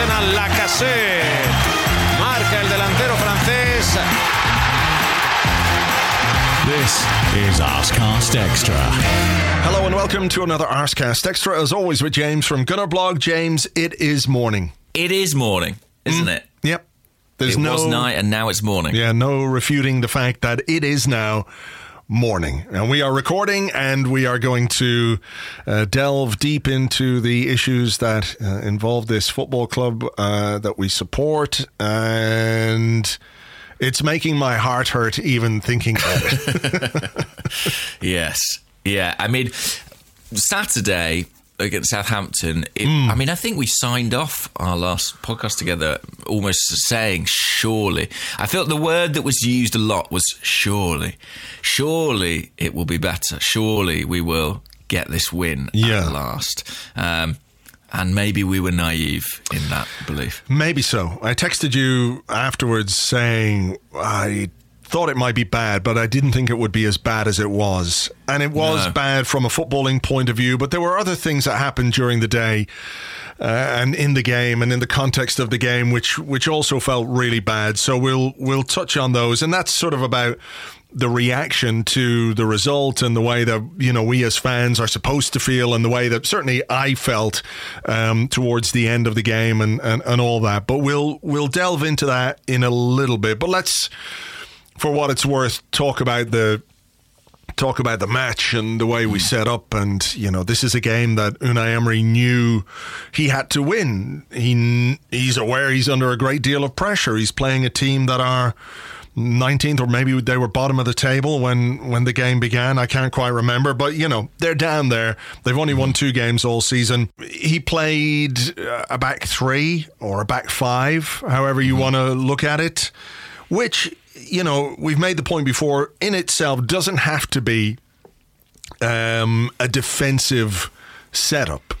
1-0 Arsenal, Lacazette. Marca el delantero francés. This is Arscast Extra. Hello and welcome to another Arscast Extra. As always with James from Gunnerblog. James, it is morning. It is morning, isn't mm. it? Yep. There's it no was night and now it's morning. Yeah, no refuting the fact that it is now morning. And we are recording and we are going to uh, delve deep into the issues that uh, involve this football club uh, that we support. And it's making my heart hurt even thinking about it. Yes. Yeah. I mean, Saturday against Southampton, it, Hmm. I mean, I think we signed off our last podcast together almost saying surely. I felt the word that was used a lot was surely. Surely it will be better. Surely we will get this win Yeah. at last. Um, and maybe we were naive in that belief. Maybe so. I texted you afterwards saying I thought it might be bad, but I didn't think it would be as bad as it was. And it was No. bad from a footballing point of view, but there were other things that happened during the day uh, and in the game and in the context of the game which which also felt really bad. So we'll we'll touch on those and that's sort of about the reaction to the result and the way that you know we as fans are supposed to feel and the way that certainly I felt um, towards the end of the game and, and, and all that. But we'll we'll delve into that in a little bit. But let's, for what it's worth, talk about the talk about the match and the way we set up. And you know, this is a game that Unai Emery knew he had to win. He he's aware he's under a great deal of pressure. He's playing a team that are. 19th or maybe they were bottom of the table when when the game began I can't quite remember but you know they're down there they've only won two games all season he played uh, a back 3 or a back 5 however you want to look at it which you know we've made the point before in itself doesn't have to be um, a defensive setup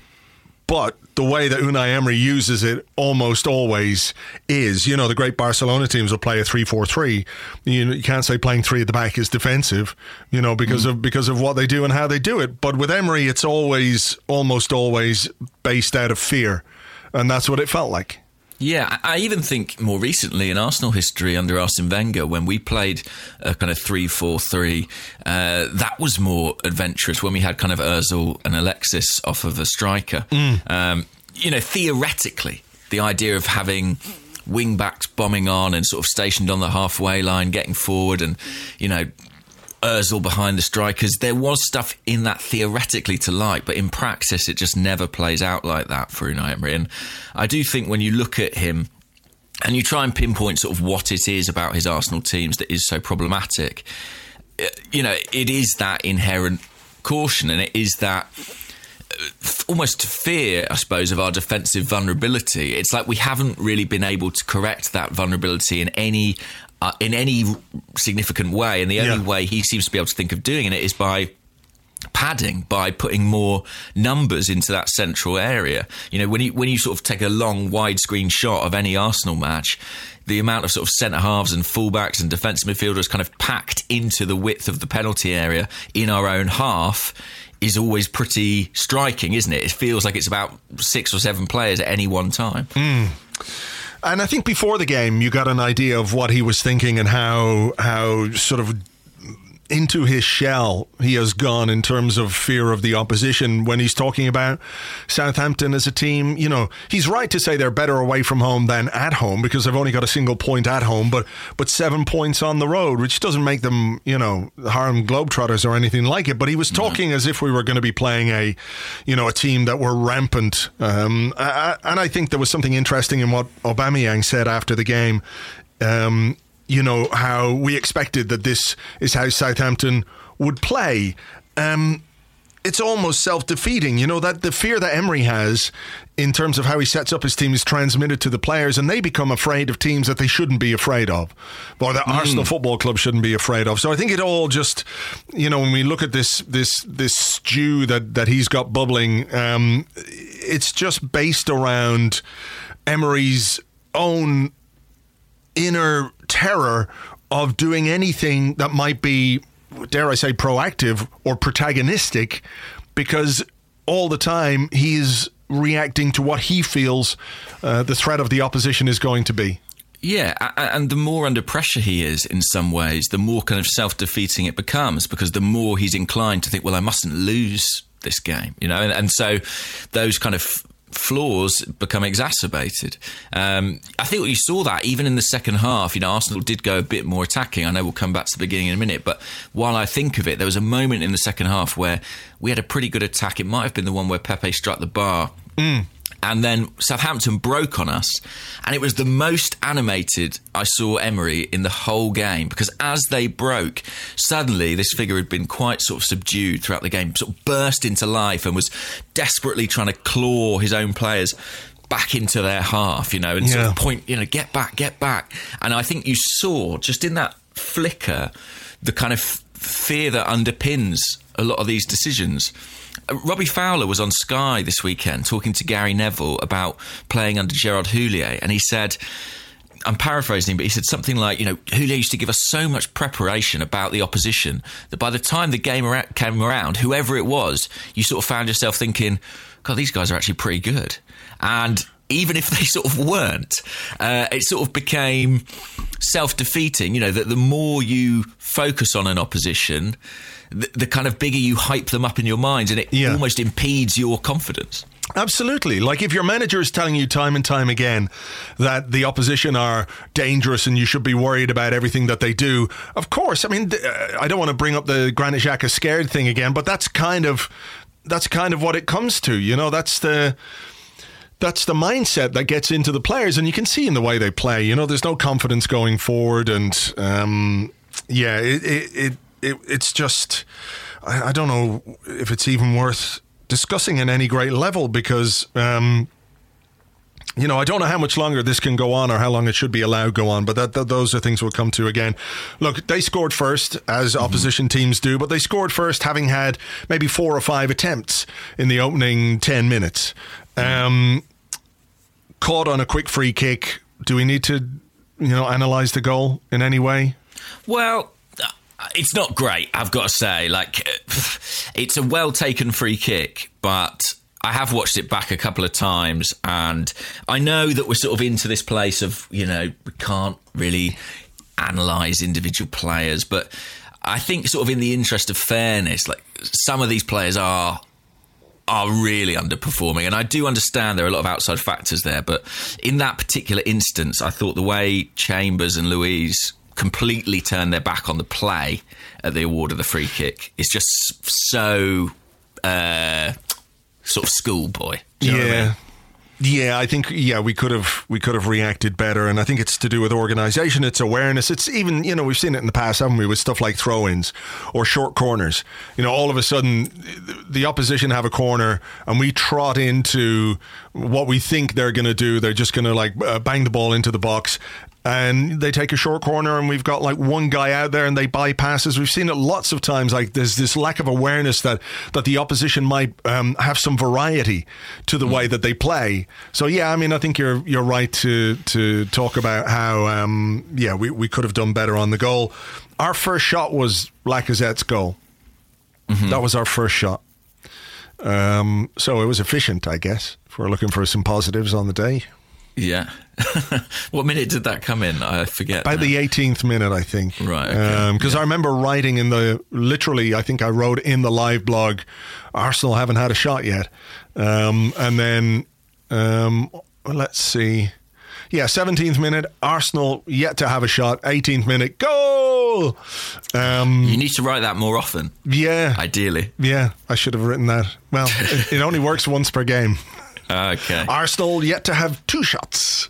but the way that Unai Emery uses it almost always is, you know, the great Barcelona teams will play a 3-4-3. You, know, you can't say playing three at the back is defensive, you know, because of because of what they do and how they do it. But with Emery, it's always almost always based out of fear, and that's what it felt like. Yeah, I even think more recently in Arsenal history under Arsene Wenger, when we played a kind of 3 4 3, uh, that was more adventurous when we had kind of Ozil and Alexis off of a striker. Um, you know, theoretically, the idea of having wing backs bombing on and sort of stationed on the halfway line, getting forward and, you know, Ozil behind the strikers. There was stuff in that theoretically to like, but in practice, it just never plays out like that for Unai Emery. And I do think when you look at him and you try and pinpoint sort of what it is about his Arsenal teams that is so problematic, uh, you know, it is that inherent caution and it is that almost fear, I suppose, of our defensive vulnerability. It's like we haven't really been able to correct that vulnerability in any uh, in any significant way, and the only Yeah. way he seems to be able to think of doing it is by padding by putting more numbers into that central area. You know, when you when you sort of take a long widescreen shot of any Arsenal match, the amount of sort of centre halves and fullbacks and defensive midfielders kind of packed into the width of the penalty area in our own half is always pretty striking, isn't it? It feels like it's about six or seven players at any one time. And I think before the game, you got an idea of what he was thinking and how how sort of into his shell he has gone in terms of fear of the opposition when he's talking about Southampton as a team. You know, he's right to say they're better away from home than at home because they've only got a single point at home, but but seven points on the road, which doesn't make them, you know, Harlem Globetrotters or anything like it. But he was talking as if we were going to be playing a, you know, a team that were rampant. Um, and I think there was something interesting in what Aubameyang said after the game. Um, you know, how we expected that this is how Southampton would play. Um, it's almost self defeating, you know, that the fear that Emery has in terms of how he sets up his team is transmitted to the players, and they become afraid of teams that they shouldn't be afraid of, or that mm. Arsenal Football Club shouldn't be afraid of. So I think it all just, you know, when we look at this this this stew that that he's got bubbling, um, it's just based around Emery's own inner terror of doing anything that might be, dare I say, proactive or protagonistic, because all the time he's reacting to what he feels uh, the threat of the opposition is going to be. Yeah, and the more under pressure he is in some ways, the more kind of self defeating it becomes because the more he's inclined to think, well, I mustn't lose this game, you know? And, and so those kind of flaws become exacerbated. Um, I think you saw that even in the second half. You know, Arsenal did go a bit more attacking. I know we'll come back to the beginning in a minute, but while I think of it, there was a moment in the second half where we had a pretty good attack. It might have been the one where Pepe struck the bar. Mm and then Southampton broke on us, and it was the most animated I saw Emery in the whole game because as they broke, suddenly this figure had been quite sort of subdued throughout the game, sort of burst into life and was desperately trying to claw his own players back into their half, you know, and yeah. sort of point, you know, get back, get back. And I think you saw just in that flicker the kind of fear that underpins a lot of these decisions. Uh, Robbie Fowler was on Sky this weekend talking to Gary Neville about playing under Gerard Houllier, and he said. I'm paraphrasing, but he said something like, you know, Houllier used to give us so much preparation about the opposition that by the time the game came around, whoever it was, you sort of found yourself thinking, God, these guys are actually pretty good. And even if they sort of weren't, uh, it sort of became self defeating. You know, that the more you focus on an opposition, the, the, kind of bigger you hype them up in your mind, and it yeah. almost impedes your confidence. Absolutely. Like if your manager is telling you time and time again that the opposition are dangerous and you should be worried about everything that they do, of course. I mean, I don't want to bring up the Granit Xhaka scared thing again, but that's kind of that's kind of what it comes to. You know, that's the that's the mindset that gets into the players, and you can see in the way they play. You know, there's no confidence going forward, and um, yeah, it, it, it, it, it's just I, I, don't know if it's even worth discussing in any great level because. Um, you know, I don't know how much longer this can go on or how long it should be allowed go on, but that, that those are things we'll come to again. Look, they scored first, as mm-hmm. opposition teams do, but they scored first having had maybe four or five attempts in the opening 10 minutes. Um, caught on a quick free kick. Do we need to, you know, analyze the goal in any way? Well, it's not great, I've got to say. Like, it's a well taken free kick, but I have watched it back a couple of times, and I know that we're sort of into this place of, you know, we can't really analyze individual players, but I think, sort of in the interest of fairness, like some of these players are are really underperforming. And I do understand there are a lot of outside factors there, but in that particular instance, I thought the way Chambers and Luiz completely turned their back on the play at the award of the free kick is just so uh, sort of schoolboy. yeah. I mean? Yeah, I think yeah we could have we could have reacted better, and I think it's to do with organisation, it's awareness, it's even you know we've seen it in the past, haven't we, with stuff like throw-ins or short corners. You know, all of a sudden the opposition have a corner, and we trot into what we think they're going to do. They're just going to like uh, bang the ball into the box, and they take a short corner and we've got like one guy out there and they bypass bypasses. We've seen it lots of times. Like there's this lack of awareness that that the opposition might um, have some variety to the mm. way that they play. So yeah, I mean, I think you're you're right to to talk about how um, yeah we we could have done better on the goal. Our first shot was Lacazette's goal. Mm-hmm. That was our first shot. Um, so it was efficient, I guess. If we're looking for some positives on the day. Yeah. what minute did that come in? I forget. About now. the 18th minute, I think. Right, okay. Because I remember writing in the, literally, I think I wrote in the live blog, Arsenal haven't had a shot yet. Um, and then, um, let's see. Yeah, 17th minute, Arsenal yet to have a shot. 18th minute, goal! Um, You need to write that more often, yeah. ideally. yeah, I should have written that. Well, it, it only works once per game. Okay. Arsenal yet to have two shots.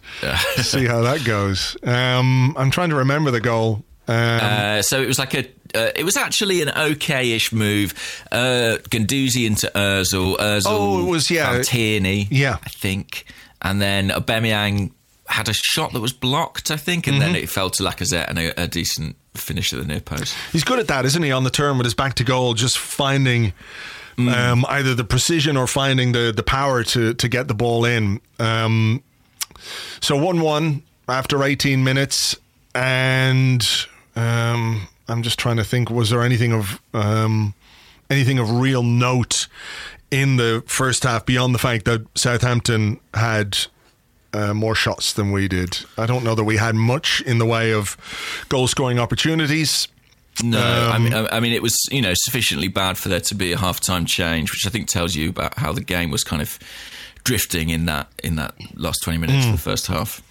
See how that goes. Um, I'm trying to remember the goal. Um, Uh, so it was like a. Uh, it was actually an okay-ish move. Uh, Guendouzi into Özil. Özil. Oh, it was, yeah. Tierney. Yeah. I think, and then Aubameyang had a shot that was blocked. I think, and Mm-hmm. then it fell to Lacazette and a, a decent finish at the near post. He's good at that, isn't he? On the turn with his back to goal, just finding um, either the precision or finding the, the power to to get the ball in. Um, so one one after eighteen minutes, and um, I'm just trying to think: was there anything of um, anything of real note in the first half beyond the fact that Southampton had uh, more shots than we did. I don't know that we had much in the way of goal scoring opportunities. No, I Um, mean, I I mean, it was you know sufficiently bad for there to be a half-time change, which I think tells you about how the game was kind of drifting in that in that last twenty minutes Hmm. of the first half.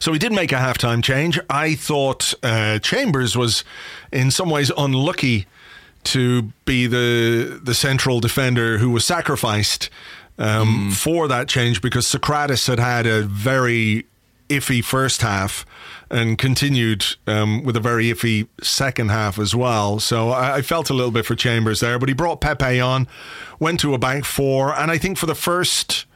So we did make a halftime change. I thought uh, Chambers was in some ways unlucky to be the the central defender who was sacrificed um, for that change because Sokratis had had a very iffy first half and continued um, with a very iffy second half as well. So I, I felt a little bit for Chambers there, but he brought Pepe on, went to a back four, and I think for the first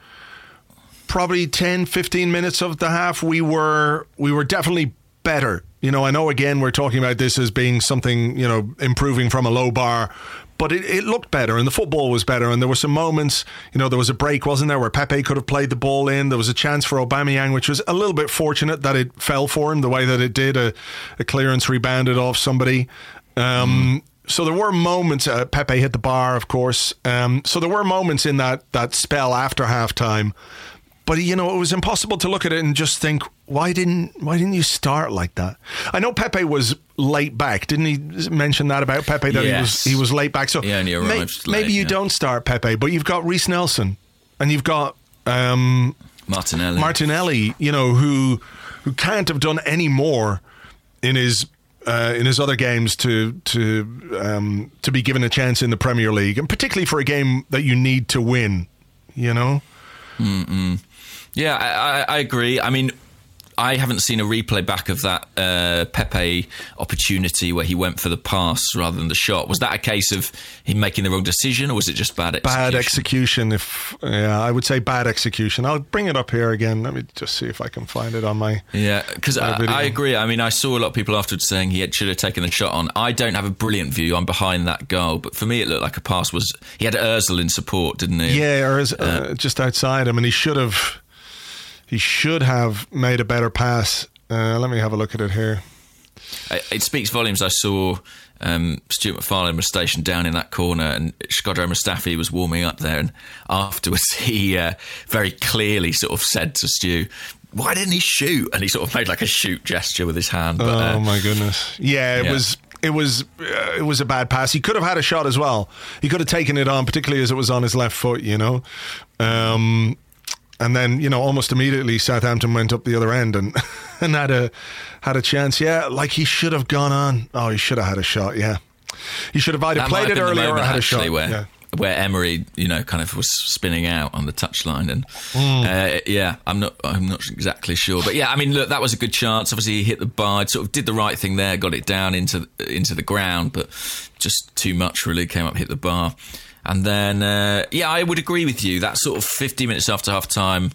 probably 10 15 minutes of the half we were we were definitely better you know i know again we're talking about this as being something you know improving from a low bar but it, it looked better and the football was better and there were some moments you know there was a break wasn't there where Pepe could have played the ball in there was a chance for Aubameyang which was a little bit fortunate that it fell for him the way that it did a, a clearance rebounded off somebody um, so there were moments. Uh, Pepe hit the bar, of course. Um, so there were moments in that that spell after halftime. But you know, it was impossible to look at it and just think, why didn't why didn't you start like that? I know Pepe was late back. Didn't he mention that about Pepe that Yes. he was he was late back? So He only may- arrived maybe you yeah. don't start Pepe, but you've got Reiss Nelson and you've got um, Martinelli. Martinelli, you know, who who can't have done any more in his uh, in his other games to to um, to be given a chance in the Premier League, and particularly for a game that you need to win. You know, Yeah, I, I, I agree. I mean, I haven't seen a replay back of that uh, Pepe opportunity where he went for the pass rather than the shot. Was that a case of him making the wrong decision, or was it just bad execution? bad execution. If yeah, I would say bad execution. I'll bring it up here again. Let me just see if I can find it on my. Yeah, because I. I agree. I mean, I saw a lot of people afterwards saying he had, should have taken the shot on. I don't have a brilliant view. I'm behind that goal, but for me, it looked like a pass was. He had Özil in support, didn't he? Yeah, or is, uh, just outside him, and he should have. He should have made a better pass. Uh, let me have a look at it here. It speaks volumes. I saw um, Stuart MacFarlane was stationed down in that corner, and Shkodran Mustafi was warming up there. And afterwards, he uh, very clearly sort of said to Stu, "Why didn't he shoot?" And he sort of made like a shoot gesture with his hand. But, oh uh, my goodness! Yeah, it yeah. was. It was uh, it was a bad pass. He could have had a shot as well. He could have taken it on, particularly as it was on his left foot. You know, um, and then you know almost immediately Southampton went up the other end and and had a had a chance. Yeah, like he should have gone on. Oh, he should have had a shot. Yeah, he should have either that played it earlier or had a shot. Where, yeah. where Emery, you know, kind of was spinning out on the touchline, and Hmm. uh, yeah, I'm not, I'm not exactly sure, but yeah, I mean, look, that was a good chance. Obviously, he hit the bar, sort of did the right thing there, got it down into into the ground, but just too much really came up, hit the bar, and then uh, yeah, I would agree with you. That sort of 50 minutes after half time,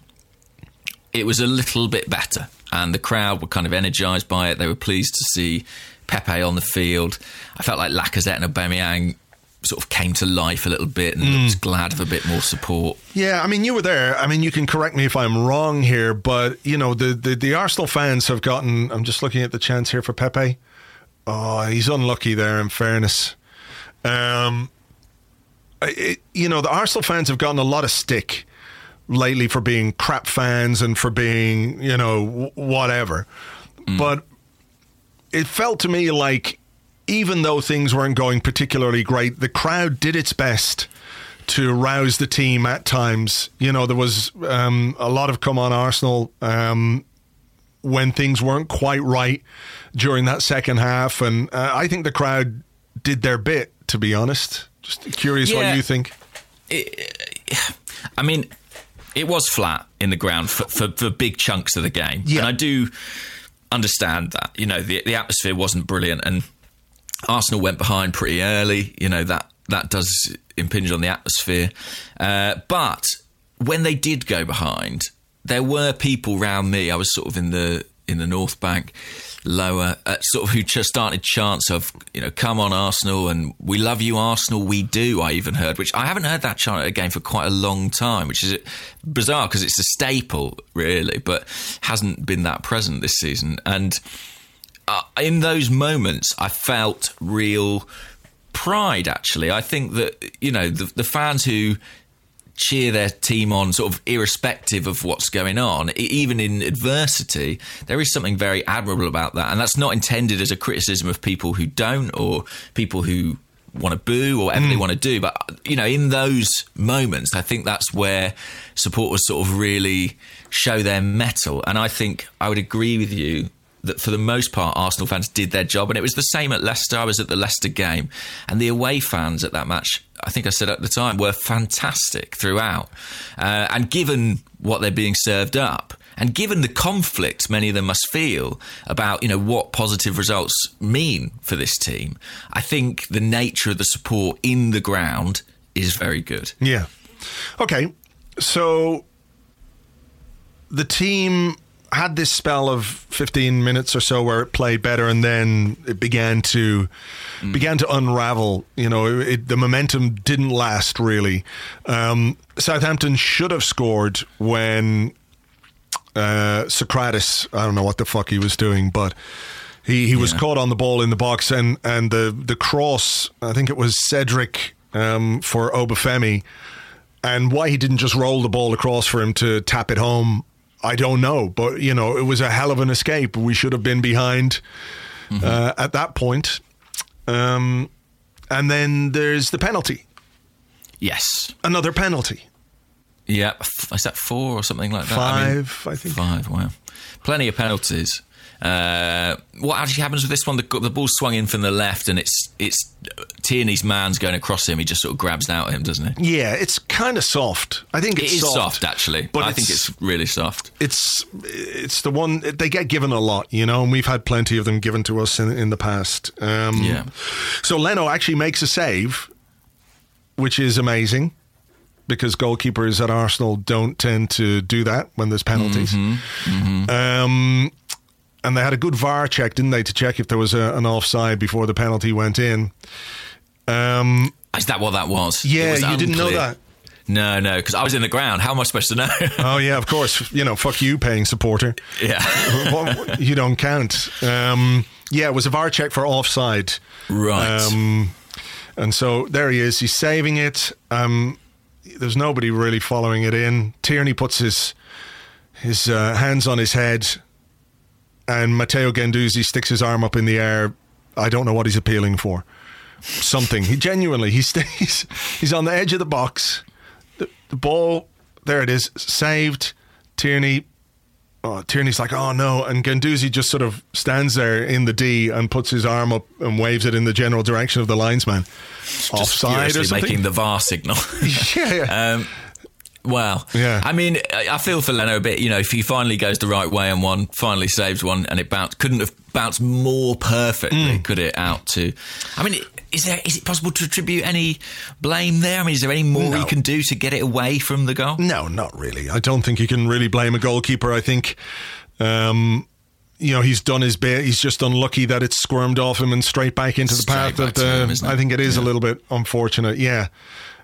it was a little bit better, and the crowd were kind of energised by it. They were pleased to see Pepe on the field. I felt like Lacazette and Aubameyang sort of came to life a little bit and Mm. was glad of a bit more support. Yeah, I mean, you were there. I mean, you can correct me if I'm wrong here, but you know, the the, the Arsenal fans have gotten. I'm just looking at the chance here for Pepe. Oh, he's unlucky there. In fairness, um, it, you know, the Arsenal fans have gotten a lot of stick lately for being crap fans and for being, you know, w- whatever. But it felt to me like even though things weren't going particularly great, the crowd did its best to rouse the team at times. You know, there was um, a lot of come on Arsenal um, when things weren't quite right during that second half. And uh, I think the crowd did their bit, to be honest. Just curious what you think. I mean, it was flat in the ground for, for, for big chunks of the game. Yeah. And I do understand that. You know, the, the atmosphere wasn't brilliant and Arsenal went behind pretty early. You know, that, that does impinge on the atmosphere. Uh, but when they did go behind, there were people round me. I was sort of in the in the North Bank, lower, uh, sort of who just started chants of, you know, come on Arsenal and we love you Arsenal, we do. I even heard, which I haven't heard that chant at a game for quite a long time, which is bizarre because it's a staple, really, but hasn't been that present this season. And uh, in those moments, I felt real pride. Actually, I think that you know the, the fans who cheer their team on, sort of irrespective of what's going on, even in adversity, there is something very admirable about that, and that's not intended as a criticism of people who don't or people who want to boo or whatever they hmm. want to do. But you know, in those moments, I think that's where supporters sort of really show their mettle, and I think I would agree with you that for the most part, Arsenal fans did their job, and it was the same at Leicester. I was at the Leicester game, and the away fans at that match, I think I said at the time, were fantastic throughout. Uh, and given what they're being served up, and given the conflict many of them must feel about, you know, what positive results mean for this team, I think the nature of the support in the ground is very good. Yeah. Okay. So the team had this spell of 15 minutes or so where it played better and then it began to began to unravel. You know it, it- the momentum didn't last really. Um, Southampton should have scored when uh, Sokratis I don't know what the fuck he was doing but he, he was caught on the ball in the box and, and the, the cross I think it was Cedric um, for Obafemi and why he didn't just roll the ball across for him to tap it home, I don't know. But, you know, it was a hell of an escape. We should have been behind uh, at that point. Um, and then there's the penalty. Yes. Another penalty. Yeah. Is that four or something like that? Five, I think. Five, wow. Plenty of penalties. Uh, what actually happens with this one? The, the ball swung in from the left, and it's it's Tierney's man's going across him. He just sort of grabs out at him, doesn't he? Yeah, it's kind of soft. I think It it's is soft, actually. But I think it's really soft. it's it's the one they get given a lot, you know, and we've had plenty of them given to us in, in the past. Um, Yeah. So Leno actually makes a save, which is amazing because goalkeepers at Arsenal don't tend to do that when there's penalties. Um, and they had a good VAR check, didn't they, to check if there was a, an offside before the penalty went in. Um, Is that what that was? Yeah, was you didn't know that. No, no, because I was in the ground. How am I supposed to know? Oh yeah, of course. You know, fuck you, paying supporter. yeah. Well, you don't count. Um, yeah, it was a VAR check for offside. Right. Um, and so there he is. He's saving it. Um, there's nobody really following it in. Tierney puts his his uh, hands on his head, and Matteo Guendouzi sticks his arm up in the air. I don't know what he's appealing for. Something. He genuinely he stays. He's on the edge of the box. The, the ball. There it is. Saved. Tierney oh, Tierney's like, oh no. And Guendouzi just sort of stands there in the D and puts his arm up and waves it in the general direction of the linesman. Just Offside or something? making the VAR signal. yeah, yeah. Um, well, Yeah. I mean, I feel for Leno a bit. You know, if he finally goes the right way and one, finally saves one, and it bounced, couldn't have bounced more perfectly, Hmm. could it? Out to, I mean, is there is it possible to attribute any blame there? I mean, is there any more No. he can do to get it away from the goal? no, not really. I don't think you can really blame a goalkeeper. I think, um, you know, he's done his bit. He's just unlucky that it's squirmed off him and straight back into the path of to him, the. I think it is a little bit unfortunate. Yeah.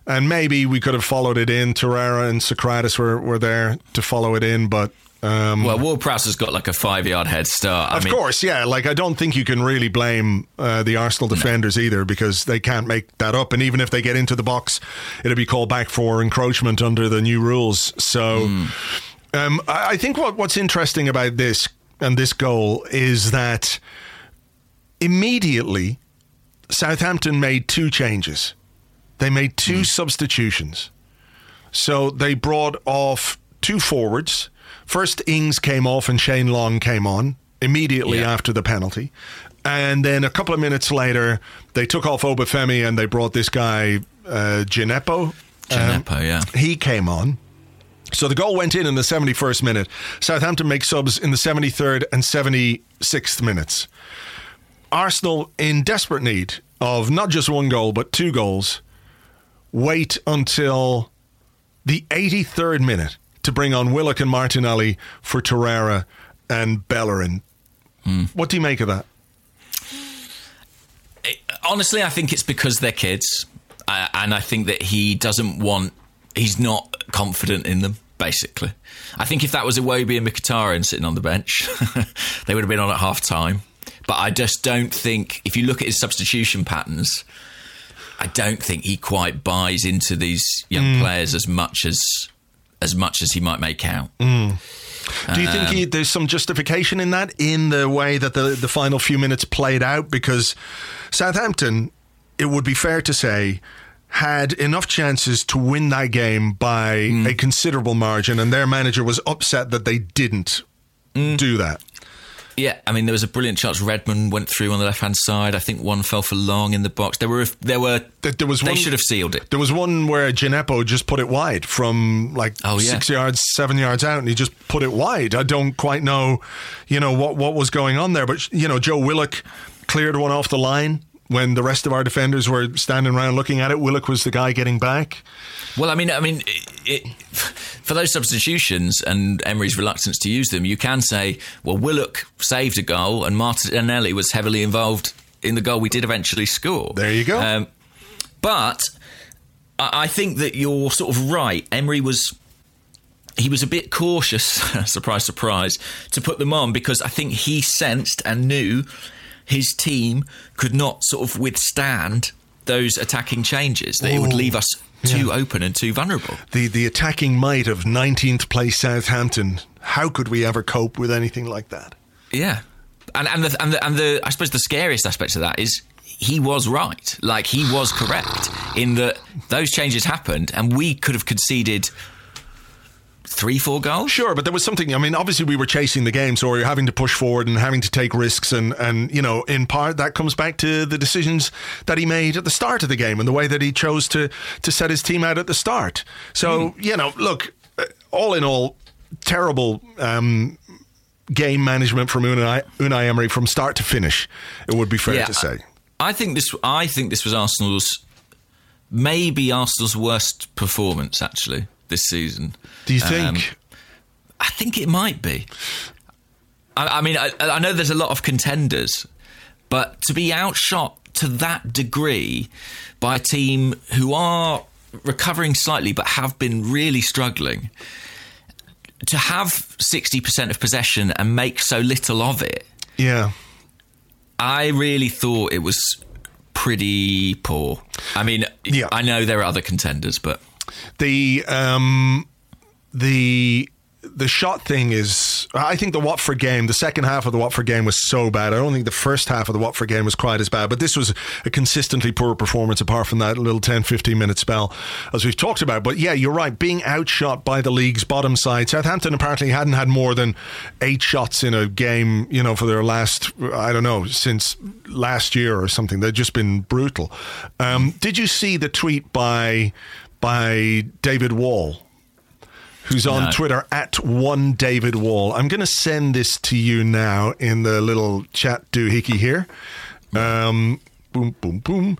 And maybe we could have followed it in. Torreira and Sokratis were, were there to follow it in, but Um, well, Ward Prowse has got like a five yard head start. I of mean, course, yeah. Like I don't think you can really blame uh, the Arsenal defenders either because they can't make that up. And even if they get into the box, it'll be called back for encroachment under the new rules. So, um, I, I think what what's interesting about this and this goal is that immediately Southampton made two changes. They made two substitutions. So they brought off two forwards. First, Ings came off and Shane Long came on immediately Yeah. after the penalty. And then a couple of minutes later, they took off Obafemi and they brought this guy, uh, Djenepo. Djenepo, yeah. He came on. So the goal went in in the 71st minute. Southampton make subs in the 73rd and 76th minutes. Arsenal, in desperate need of not just one goal, but two goals, wait until the 83rd minute to bring on Willock and Martinelli for Torreira and Bellerin. What do you make of that? honestly, I think it's because they're kids, uh, and I think that he doesn't want. He's not confident in them. Basically, I think if that was Iwobi and Mkhitaryan sitting on the bench, they would have been on at half time. But I just don't think. If you look at his substitution patterns, I don't think he quite buys into these young mm. players as much as as much as he might make out. Mm. Do you think um, he, there's some justification in that, in the way that the, the final few minutes played out? Because Southampton, it would be fair to say, had enough chances to win that game by mm. a considerable margin, and their manager was upset that they didn't do that. Yeah, I mean there was a brilliant chance. Redmond went through on the left hand side. I think one fell for long in the box. There were there were There was they one, should have sealed it. There was one where Djenepo just put it wide from like Oh, yeah. six yards, seven yards out, and he just put it wide. I don't quite know, you know, what what was going on there, but you know, Joe Willock cleared one off the line when the rest of our defenders were standing around looking at it. Willock was the guy getting back. Well, I mean, I mean, it, for those substitutions and Emery's reluctance to use them, you can say, well, Willock saved a goal and Martinelli was heavily involved in the goal we did eventually score. There you go. Um, but I, I think that you're sort of right. Emery was. He was a bit cautious, surprise, surprise, to put them on because I think he sensed and knew his team could not sort of withstand those attacking changes, that it would leave us too open and too vulnerable. The the attacking might of 19th place Southampton. How could we ever cope with anything like that? Yeah, and and the, and the, and the I suppose the scariest aspect of that is he was right. Like he was correct in that those changes happened, and we could have conceded three, four goals. Sure, but there was something. I mean, obviously we were chasing the game, so we are having to push forward and having to take risks, and and you know, in part that comes back to the decisions that he made at the start of the game and the way that he chose to to set his team out at the start. So you know, look, uh, all in all, terrible. Um, Game management from Unai, Unai Emery from start to finish. It would be fair to say. I think this. I think this was Arsenal's maybe Arsenal's worst performance actually this season. Do you Um, think? I think it might be. I, I mean, I, I know there's a lot of contenders, but to be outshot to that degree by a team who are recovering slightly but have been really struggling, to have 60% of possession and make so little of it, yeah. I really thought it was pretty poor. I mean, Yeah. I know there are other contenders, but the um the the shot thing is I think the Watford game, the second half of the Watford game was so bad. I don't think the first half of the Watford game was quite as bad, but this was a consistently poor performance apart from that little 10 15 minute spell as we've talked about. But yeah, you're right, being outshot by the league's bottom side. Southampton apparently hadn't had more than 8 shots in a game, you know, for their last I don't know, since last year or something. They've just been brutal. Um, did you see the tweet by by David Wall? who's on No. Twitter at one David Wall. I'm going to send this to you now in the little chat doohickey here. Um, boom, boom, boom.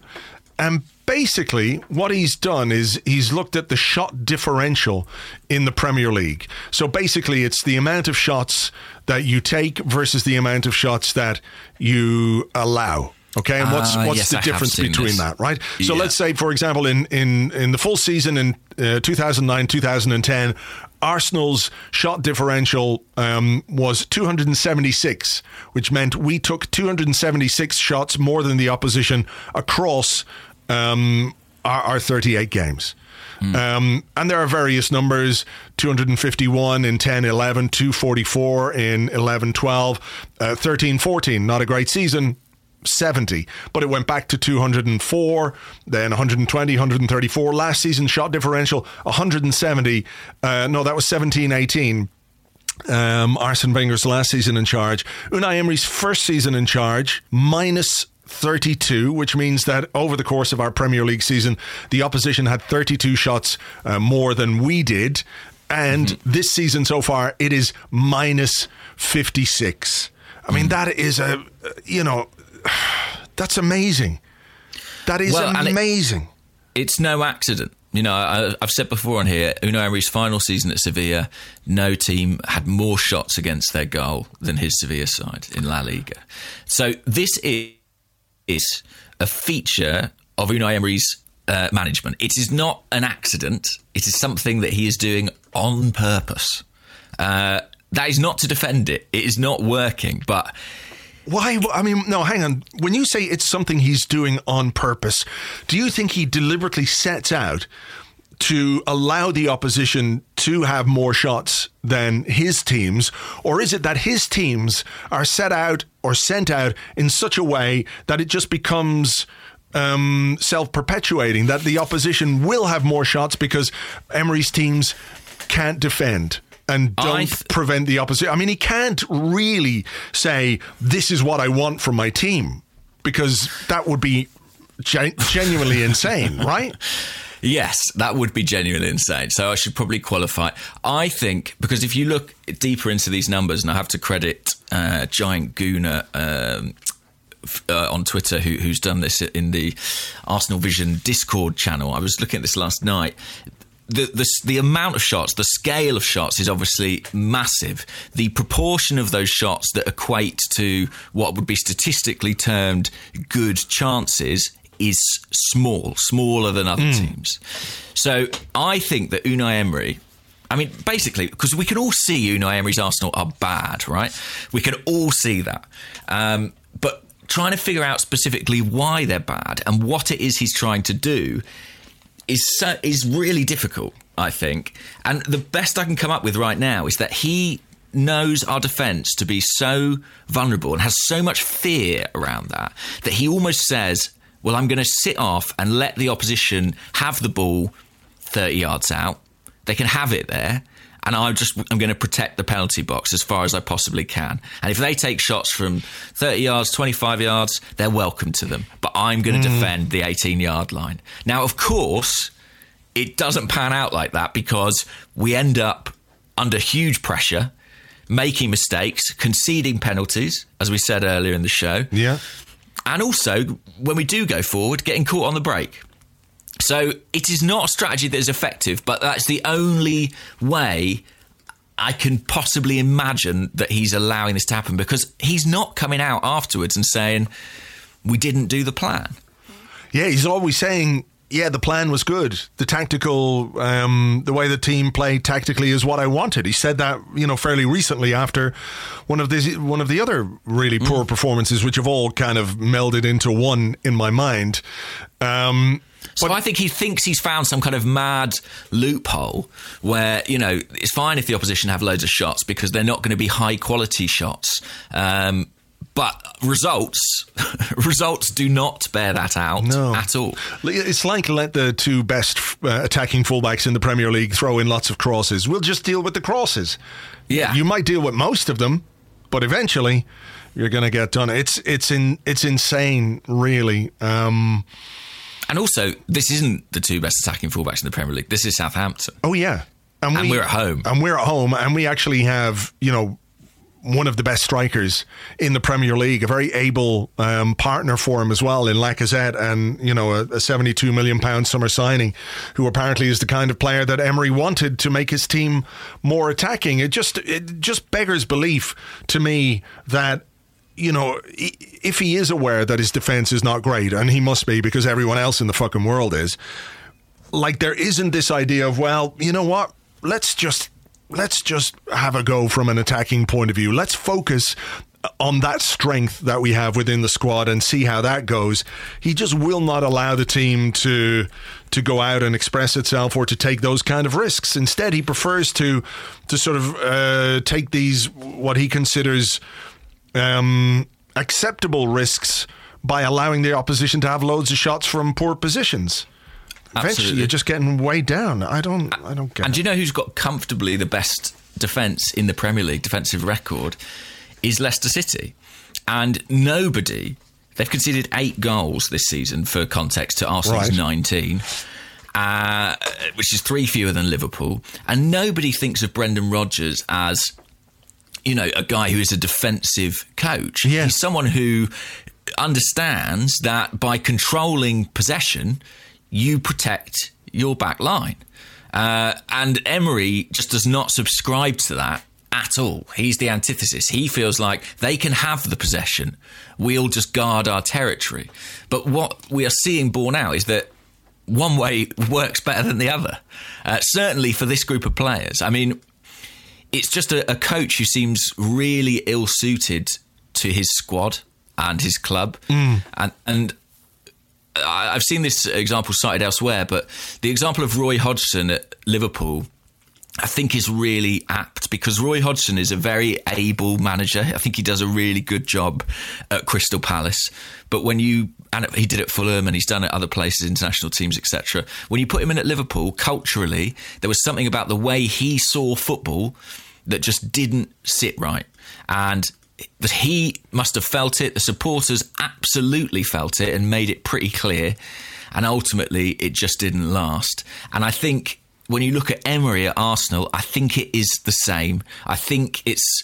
And basically, what he's done is he's looked at the shot differential in the Premier League. So basically, it's the amount of shots that you take versus the amount of shots that you allow. Okay, and what's Ah, what's yes, the I difference between this. that, right? So Yeah. let's say, for example, in in in the full season in uh, 2009 2010, Arsenal's shot differential um, was 276, which meant we took 276 shots more than the opposition across um, our, our 38 games. Um, and there are various numbers 251 in 10 11, 244 in 11 12, uh, 13 14. Not a great season. 70, but it went back to 204, then 120, 134. Last season, shot differential 170. Uh, no, that was 17 18 um, Arsene Wenger's last season in charge. Unai Emery's first season in charge, minus 32, which means that over the course of our Premier League season, the opposition had 32 shots uh, more than we did. And mm-hmm. this season so far, it is minus 56. I mean, mm. that is a, you know, that's amazing. That is well, amazing. It, it's no accident. You know, I, have said before on here, Unai Emery's final season at Sevilla, no team had more shots against their goal than his Sevilla side in La Liga. So this is is a feature of Unai Emery's uh, management. It is not an accident. It is something that he is doing on purpose. Uh, that is not to defend it. It is not working, but. Why? I mean, no, hang on. When you say it's something he's doing on purpose, do you think he deliberately sets out to allow the opposition to have more shots than his teams? Or is it that his teams are set out or sent out in such a way that it just becomes um, self perpetuating, that the opposition will have more shots because Emery's teams can't defend? And don't th- prevent the opposite. I mean, he can't really say, This is what I want from my team, because that would be gen- genuinely insane, right? Yes, that would be genuinely insane. So I should probably qualify. I think because if you look deeper into these numbers, and I have to credit uh, Giant Gooner. Um, uh, on Twitter, who, who's done this in the Arsenal Vision Discord channel. I was looking at this last night. The, the, the amount of shots, the scale of shots is obviously massive. The proportion of those shots that equate to what would be statistically termed good chances is small, smaller than other mm. teams. So I think that Unai Emery. I mean, basically, because we can all see Unai Emery's Arsenal are bad, right? We can all see that. Um, but trying to figure out specifically why they're bad and what it is he's trying to do is so, is really difficult, I think. And the best I can come up with right now is that he knows our defence to be so vulnerable and has so much fear around that that he almost says, well, I'm going to sit off and let the opposition have the ball 30 yards out. They can have it there. And I'm just I'm going to protect the penalty box as far as I possibly can. And if they take shots from 30 yards, 25 yards, they're welcome to them. But I'm going to mm. defend the 18 yard line. Now, of course, it doesn't pan out like that because we end up under huge pressure, making mistakes, conceding penalties, as we said earlier in the show. Yeah and also when we do go forward, getting caught on the break. So it is not a strategy that is effective, but that's the only way I can possibly imagine that he's allowing this to happen because he's not coming out afterwards and saying, we didn't do the plan. Yeah, he's always saying yeah, the plan was good. The tactical, um, the way the team played tactically is what I wanted. He said that, you know, fairly recently after one of the one of the other really poor mm. performances, which have all kind of melded into one in my mind. Um, so I think he thinks he's found some kind of mad loophole where you know it's fine if the opposition have loads of shots because they're not going to be high quality shots. Um, but results results do not bear that out no. at all. It's like let the two best uh, attacking fullbacks in the Premier League throw in lots of crosses. We'll just deal with the crosses. Yeah, you might deal with most of them, but eventually you're going to get done. It's it's in it's insane, really. Um, and also, this isn't the two best attacking fullbacks in the Premier League. This is Southampton. Oh yeah, and, we, and we're at home. And we're at home, and we actually have you know one of the best strikers in the Premier League, a very able um, partner for him as well in Lacazette, and you know a, a 72 million pound summer signing, who apparently is the kind of player that Emery wanted to make his team more attacking. It just it just beggars belief to me that you know, if he is aware that his defense is not great, and he must be because everyone else in the fucking world is, like there isn't this idea of, well, you know what, let's just let's just have a go from an attacking point of view. Let's focus on that strength that we have within the squad and see how that goes. He just will not allow the team to to go out and express itself or to take those kind of risks. Instead, he prefers to to sort of uh, take these what he considers um, acceptable risks by allowing the opposition to have loads of shots from poor positions. Eventually, Absolutely. you're just getting way down. I don't. I don't get. And it. do you know who's got comfortably the best defence in the Premier League, defensive record, is Leicester City. And nobody, they've conceded eight goals this season, for context, to Arsenal's Right. 19. Uh, which is three fewer than Liverpool, and nobody thinks of Brendan Rodgers as, you know, a guy who is a defensive coach. Yeah. He's someone who understands that by controlling possession, you protect your back line. Uh, and Emery just does not subscribe to that at all. He's the antithesis. He feels like they can have the possession. We'll just guard our territory. But what we are seeing borne out is that one way works better than the other. Uh, certainly for this group of players. I mean, it's just a, a coach who seems really ill suited to his squad and his club. Mm. And, and I- I've seen this example cited elsewhere, but the example of Roy Hodgson at Liverpool. I think is really apt because Roy Hodgson is a very able manager. I think he does a really good job at Crystal Palace. But when you and he did it at Fulham and he's done it other places, international teams, etc. When you put him in at Liverpool, culturally, there was something about the way he saw football that just didn't sit right. And that he must have felt it. The supporters absolutely felt it and made it pretty clear. And ultimately, it just didn't last. And I think when you look at Emery at Arsenal, I think it is the same. I think it's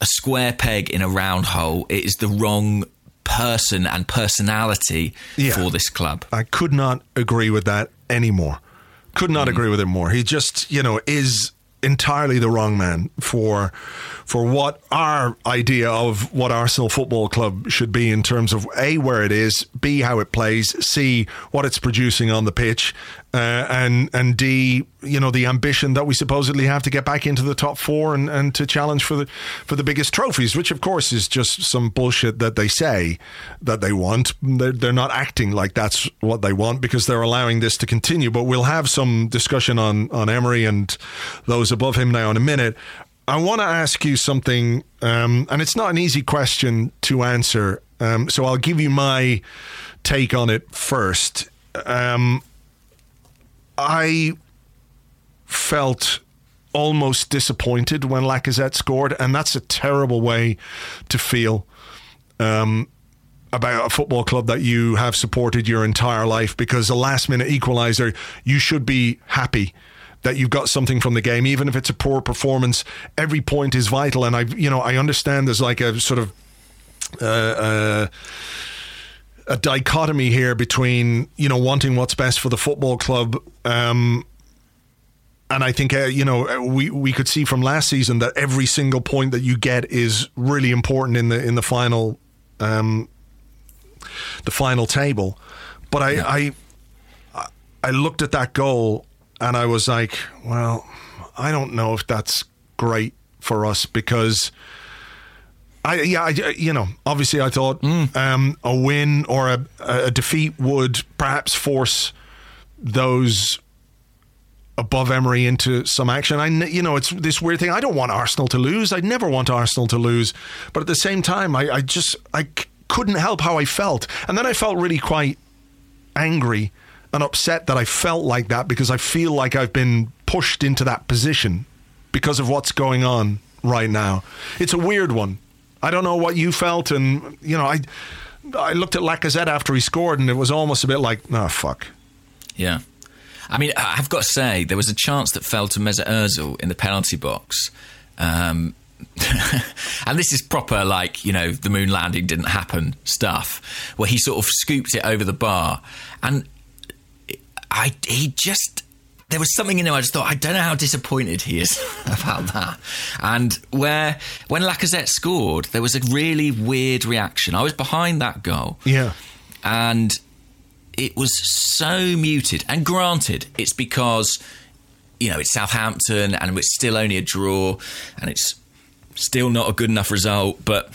a square peg in a round hole. It is the wrong person and personality Yeah. for this club. I could not agree with that anymore. Could Mm. not agree with him more. He just, you know, is entirely the wrong man for for what our idea of what Arsenal Football Club should be in terms of a where it is, b how it plays, c what it's producing on the pitch, uh, and and d you know the ambition that we supposedly have to get back into the top four and, and to challenge for the for the biggest trophies, which of course is just some bullshit that they say that they want. They're, they're not acting like that's what they want because they're allowing this to continue. But we'll have some discussion on on Emery and those above him now in a minute. I want to ask you something, um, and it's not an easy question to answer. Um, so I'll give you my take on it first. Um, I felt almost disappointed when Lacazette scored, and that's a terrible way to feel um, about a football club that you have supported your entire life because a last minute equaliser, you should be happy that you've got something from the game, even if it's a poor performance. Every point is vital, and I, you know, I understand there's like a sort of uh, uh, a dichotomy here between you know wanting what's best for the football club. Um, and I think uh, you know we we could see from last season that every single point that you get is really important in the in the final um, the final table. But I, I I looked at that goal and I was like, well, I don't know if that's great for us because. I, yeah, I, you know, obviously, I thought um, a win or a, a defeat would perhaps force those above Emery into some action. I, you know, it's this weird thing. I don't want Arsenal to lose. I'd never want Arsenal to lose. But at the same time, I, I just I c- couldn't help how I felt, and then I felt really quite angry and upset that I felt like that because I feel like I've been pushed into that position because of what's going on right now. It's a weird one. I don't know what you felt, and you know, I I looked at Lacazette after he scored, and it was almost a bit like, oh fuck. Yeah. I mean, I've got to say, there was a chance that fell to Mesut Ozil in the penalty box. Um, and this is proper, like, you know, the moon landing didn't happen stuff, where he sort of scooped it over the bar. And I, he just, there was something in him. I just thought, I don't know how disappointed he is about that. And where, when Lacazette scored, there was a really weird reaction. I was behind that goal Yeah. and it was so muted. And granted, it's because you know, it's Southampton and it's still only a draw and it's still not a good enough result, but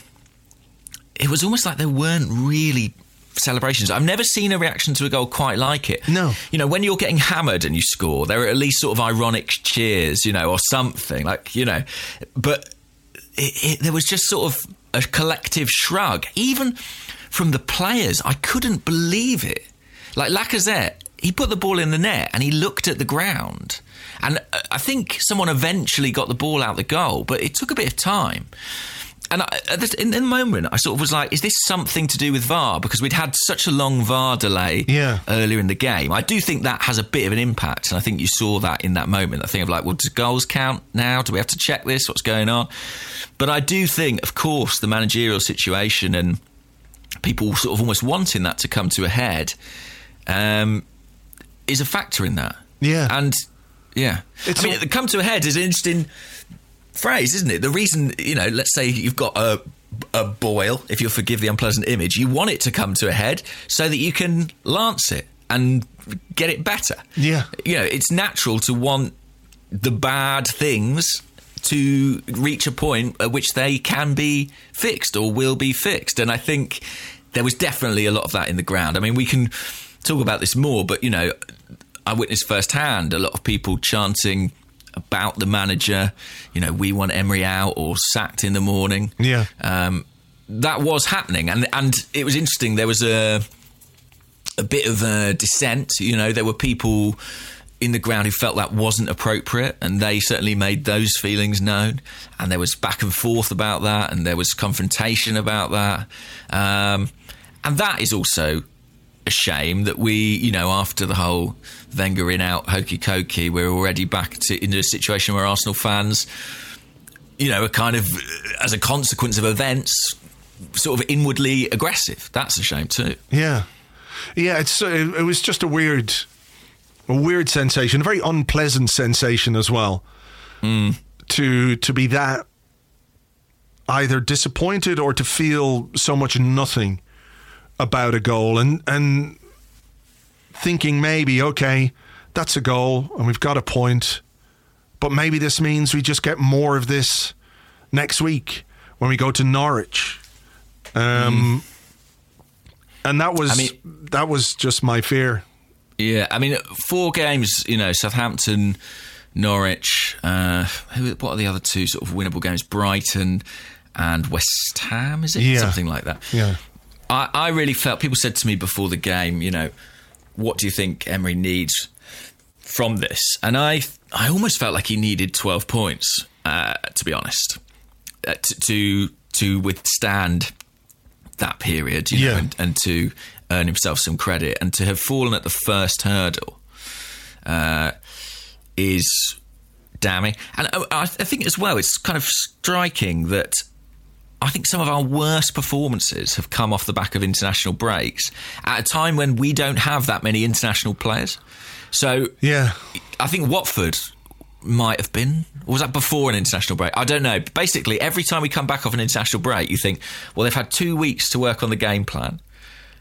it was almost like there weren't really celebrations. I've never seen a reaction to a goal quite like it. No. You know, when you're getting hammered and you score, there are at least sort of ironic cheers, you know, or something like, you know, but it, it, there was just sort of a collective shrug, even from the players. I couldn't believe it. Like Lacazette, he put the ball in the net and he looked at the ground. And uh, I think someone eventually got the ball out the goal, but it took a bit of time. And I, this, in, in the moment, I sort of was like, is this something to do with VAR? Because we'd had such a long VAR delay Yeah. earlier in the game. I do think that has a bit of an impact. And I think you saw that in that moment. I think of like, well, does goals count now? Do we have to check this? What's going on? But I do think, of course, the managerial situation and people sort of almost wanting that to come to a head um, is a factor in that. Yeah. And yeah. It's I mean, a- the come to a head is an interesting phrase, isn't it? The reason, you know, let's say you've got a a boil, if you'll forgive the unpleasant image, you want it to come to a head so that you can lance it and get it better. Yeah. You know, it's natural to want the bad things to reach a point at which they can be fixed or will be fixed. And I think there was definitely a lot of that in the ground. I mean, we can talk about this more, but, you know, I witnessed firsthand a lot of people chanting about the manager, you know, we want Emery out or sacked in the morning. Yeah. Um, that was happening. And, and it was interesting. There was a, a bit of a dissent. You know, there were people in the ground who felt that wasn't appropriate, and they certainly made those feelings known. And there was back and forth about that, and there was confrontation about that. Um, and that is also a shame that we, you know, after the whole Wenger in out hokey cokey, we're already back to into a situation where Arsenal fans, you know, are kind of uh, as a consequence of events, sort of inwardly aggressive. That's a shame too. Yeah, yeah. It's it, it was just a weird, a weird sensation, a very unpleasant sensation as well. Hmm. To to be that either disappointed or to feel so much nothing about a goal and and thinking maybe okay that's a goal and we've got a point but maybe this means we just get more of this next week when we go to Norwich um and that was I mean- that was just my fear Yeah, I mean, four games. You know, Southampton, Norwich. Uh, who? What are the other two sort of winnable games? Brighton and West Ham. Is it Yeah. something like that? Yeah. I, I really felt. People said to me before the game, you know, what do you think Emery needs from this? And I, I almost felt like he needed twelve points. Uh, to be honest, uh, to, to to withstand that period, you know, Yeah. and, and to earn himself some credit, and to have fallen at the first hurdle uh, is damning. And I, I think as well, it's kind of striking that I think some of our worst performances have come off the back of international breaks at a time when we don't have that many international players. So yeah I think Watford might have been. Or was that before an international break? I don't know. Basically, every time we come back off an international break, you think, well, they've had two weeks to work on the game plan.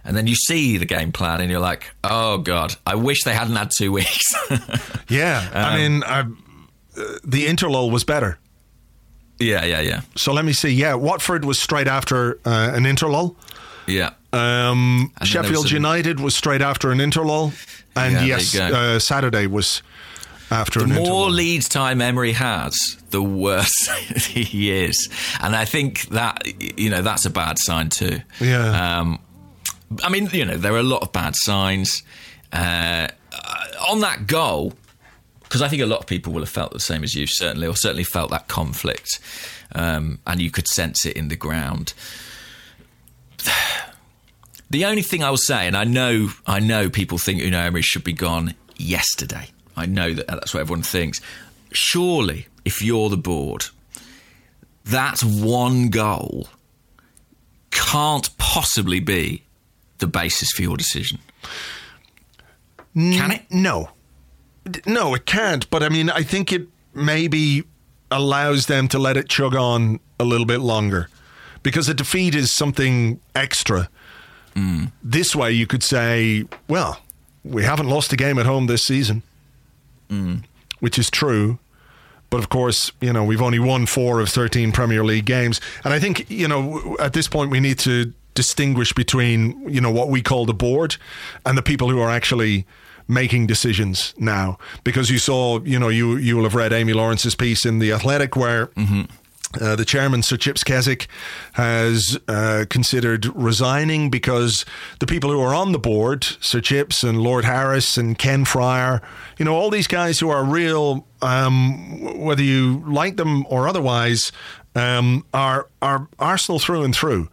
And then you see the game plan and you're like, oh, God, I wish they hadn't had two weeks. yeah I mean I, uh, the interlull was better yeah, yeah, yeah. so let me see yeah Watford was straight after uh, an interlull Yeah. Um, And then there Sheffield was United was straight after an interlull, and Yeah, yes, uh, Saturday was after an interlull. The an more lead time Emery has, the worse he is, and I think that you know that's a bad sign too. Yeah. Um, I mean, you know, there are a lot of bad signs uh, on that goal because I think a lot of people will have felt the same as you, certainly, or certainly felt that conflict, um, and you could sense it in the ground. The only thing I will say, and I know, I know people think Unai Emery should be gone yesterday. I know that that's what everyone thinks. Surely, if you're the board, that one goal can't possibly be the basis for your decision. Can it? no, no, it can't. But I mean, I think it maybe allows them to let it chug on a little bit longer because a defeat is something extra. Mm. This way, you could say, well, we haven't lost a game at home this season. Mm. which is true. But of course, you know, we've only won four of 13 Premier League games. And I think, you know, at this point, we need to distinguish between, you know, what we call the board and the people who are actually making decisions now. Because you saw, you know, you, you will have read Amy Lawrence's piece in The Athletic where. Mm-hmm uh, the chairman, Sir Chips Keswick, has uh, considered resigning because the people who are on the board, Sir Chips and Lord Harris and Ken Friar, you know, all these guys who are real, um, whether you like them or otherwise, um, are are Arsenal through and through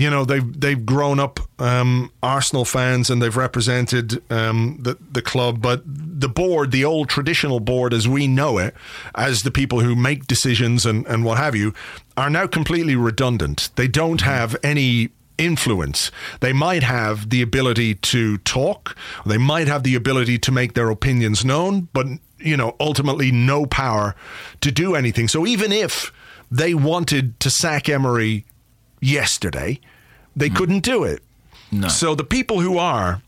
you know they've they've grown up um, Arsenal fans and they've represented um, the the club, but the board, the old traditional board as we know it, as the people who make decisions and, and what have you, are now completely redundant. They don't have any influence. They might have the ability to talk, they might have the ability to make their opinions known, but you know ultimately no power to do anything. So even if they wanted to sack Emery yesterday, they mm. couldn't do it. No. So the people who are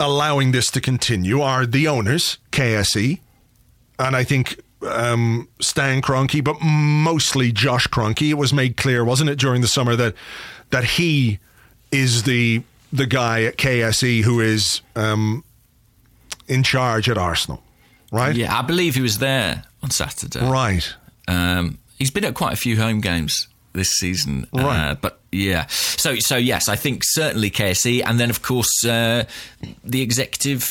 allowing this to continue are the owners, KSE, and I think um, Stan Kroenke, but mostly Josh Kroenke. It was made clear, wasn't it, during the summer that that he is the the guy at KSE who is um, in charge at Arsenal, right? Yeah, I believe he was there on Saturday. Right. Um, he's been at quite a few home games this season. Right. Uh, but yeah, so so yes, I think certainly KSE, and then of course uh, the executive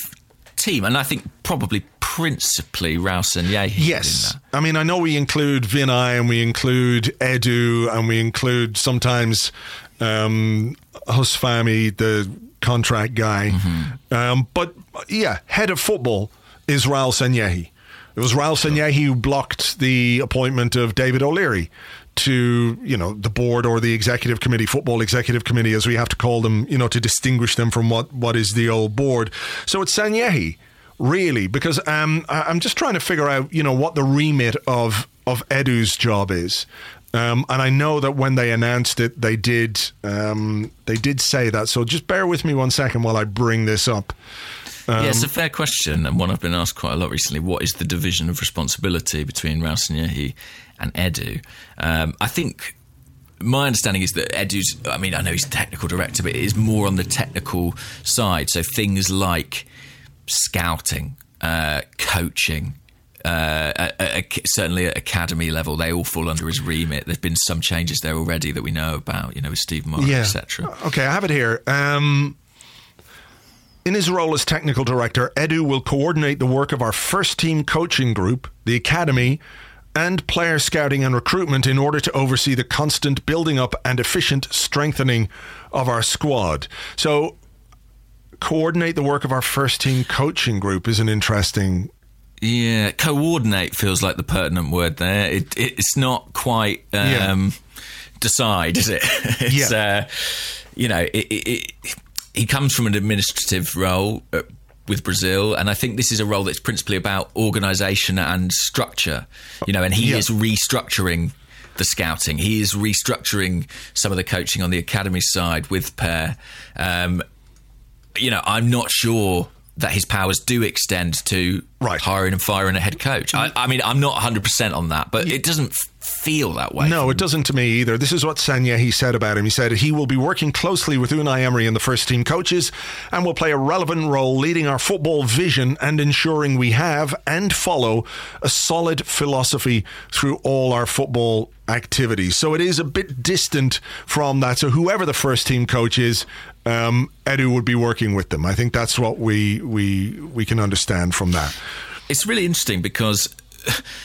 team, and I think probably principally Raul Sanllehi. Yes, I mean I know we include Vinai and we include Edu and we include sometimes um, Huss Fahmy, the contract guy, mm-hmm. um, but yeah, head of football is Raul Sanllehi. It was Raul Sanllehi who blocked the appointment of David O'Leary to you know the board or the executive committee, football executive committee, as we have to call them, you know, to distinguish them from what what is the old board. So it's Sanllehi, really, because um, I'm just trying to figure out, you know, what the remit of of Edu's job is. Um, and I know that when they announced it, they did um, they did say that. So just bear with me one second while I bring this up. Um, yeah, it's a fair question, and one I've been asked quite a lot recently. What is the division of responsibility between Raul Sanllehi and Edu? Um, I think my understanding is that Edu's, I mean, I know he's technical director, but it is more on the technical side. So things like scouting, uh, coaching, uh, certainly at academy level, they all fall under his remit. There's been some changes there already that we know about, you know, with Steve Mark, yeah. etc. Okay, I have it here. Um, in his role as technical director, Edu will coordinate the work of our first team coaching group, the academy, and player scouting and recruitment in order to oversee the constant building up and efficient strengthening of our squad. So, coordinate the work of our first team coaching group is an interesting. Yeah, coordinate feels like the pertinent word there. It, it's not quite um, yeah. decide, is it? it's, yeah. Uh, you know, it, it, he comes from an administrative role uh, with Brazil, and I think this is a role that's principally about organisation and structure. You know, and he yeah. is restructuring the scouting. He is restructuring some of the coaching on the academy side with Per. Um, you know, I'm not sure that his powers do extend to right. hiring and firing a head coach. I, I mean, I'm not 100% on that, but it doesn't feel that way. No, it doesn't to me either. This is what Sanllehi said about him. He said he will be working closely with Unai Emery and the first team coaches and will play a relevant role leading our football vision and ensuring we have and follow a solid philosophy through all our football activities. So it is a bit distant from that. So whoever the first team coach is, um, Edu would be working with them. I think that's what we we we can understand from that. It's really interesting because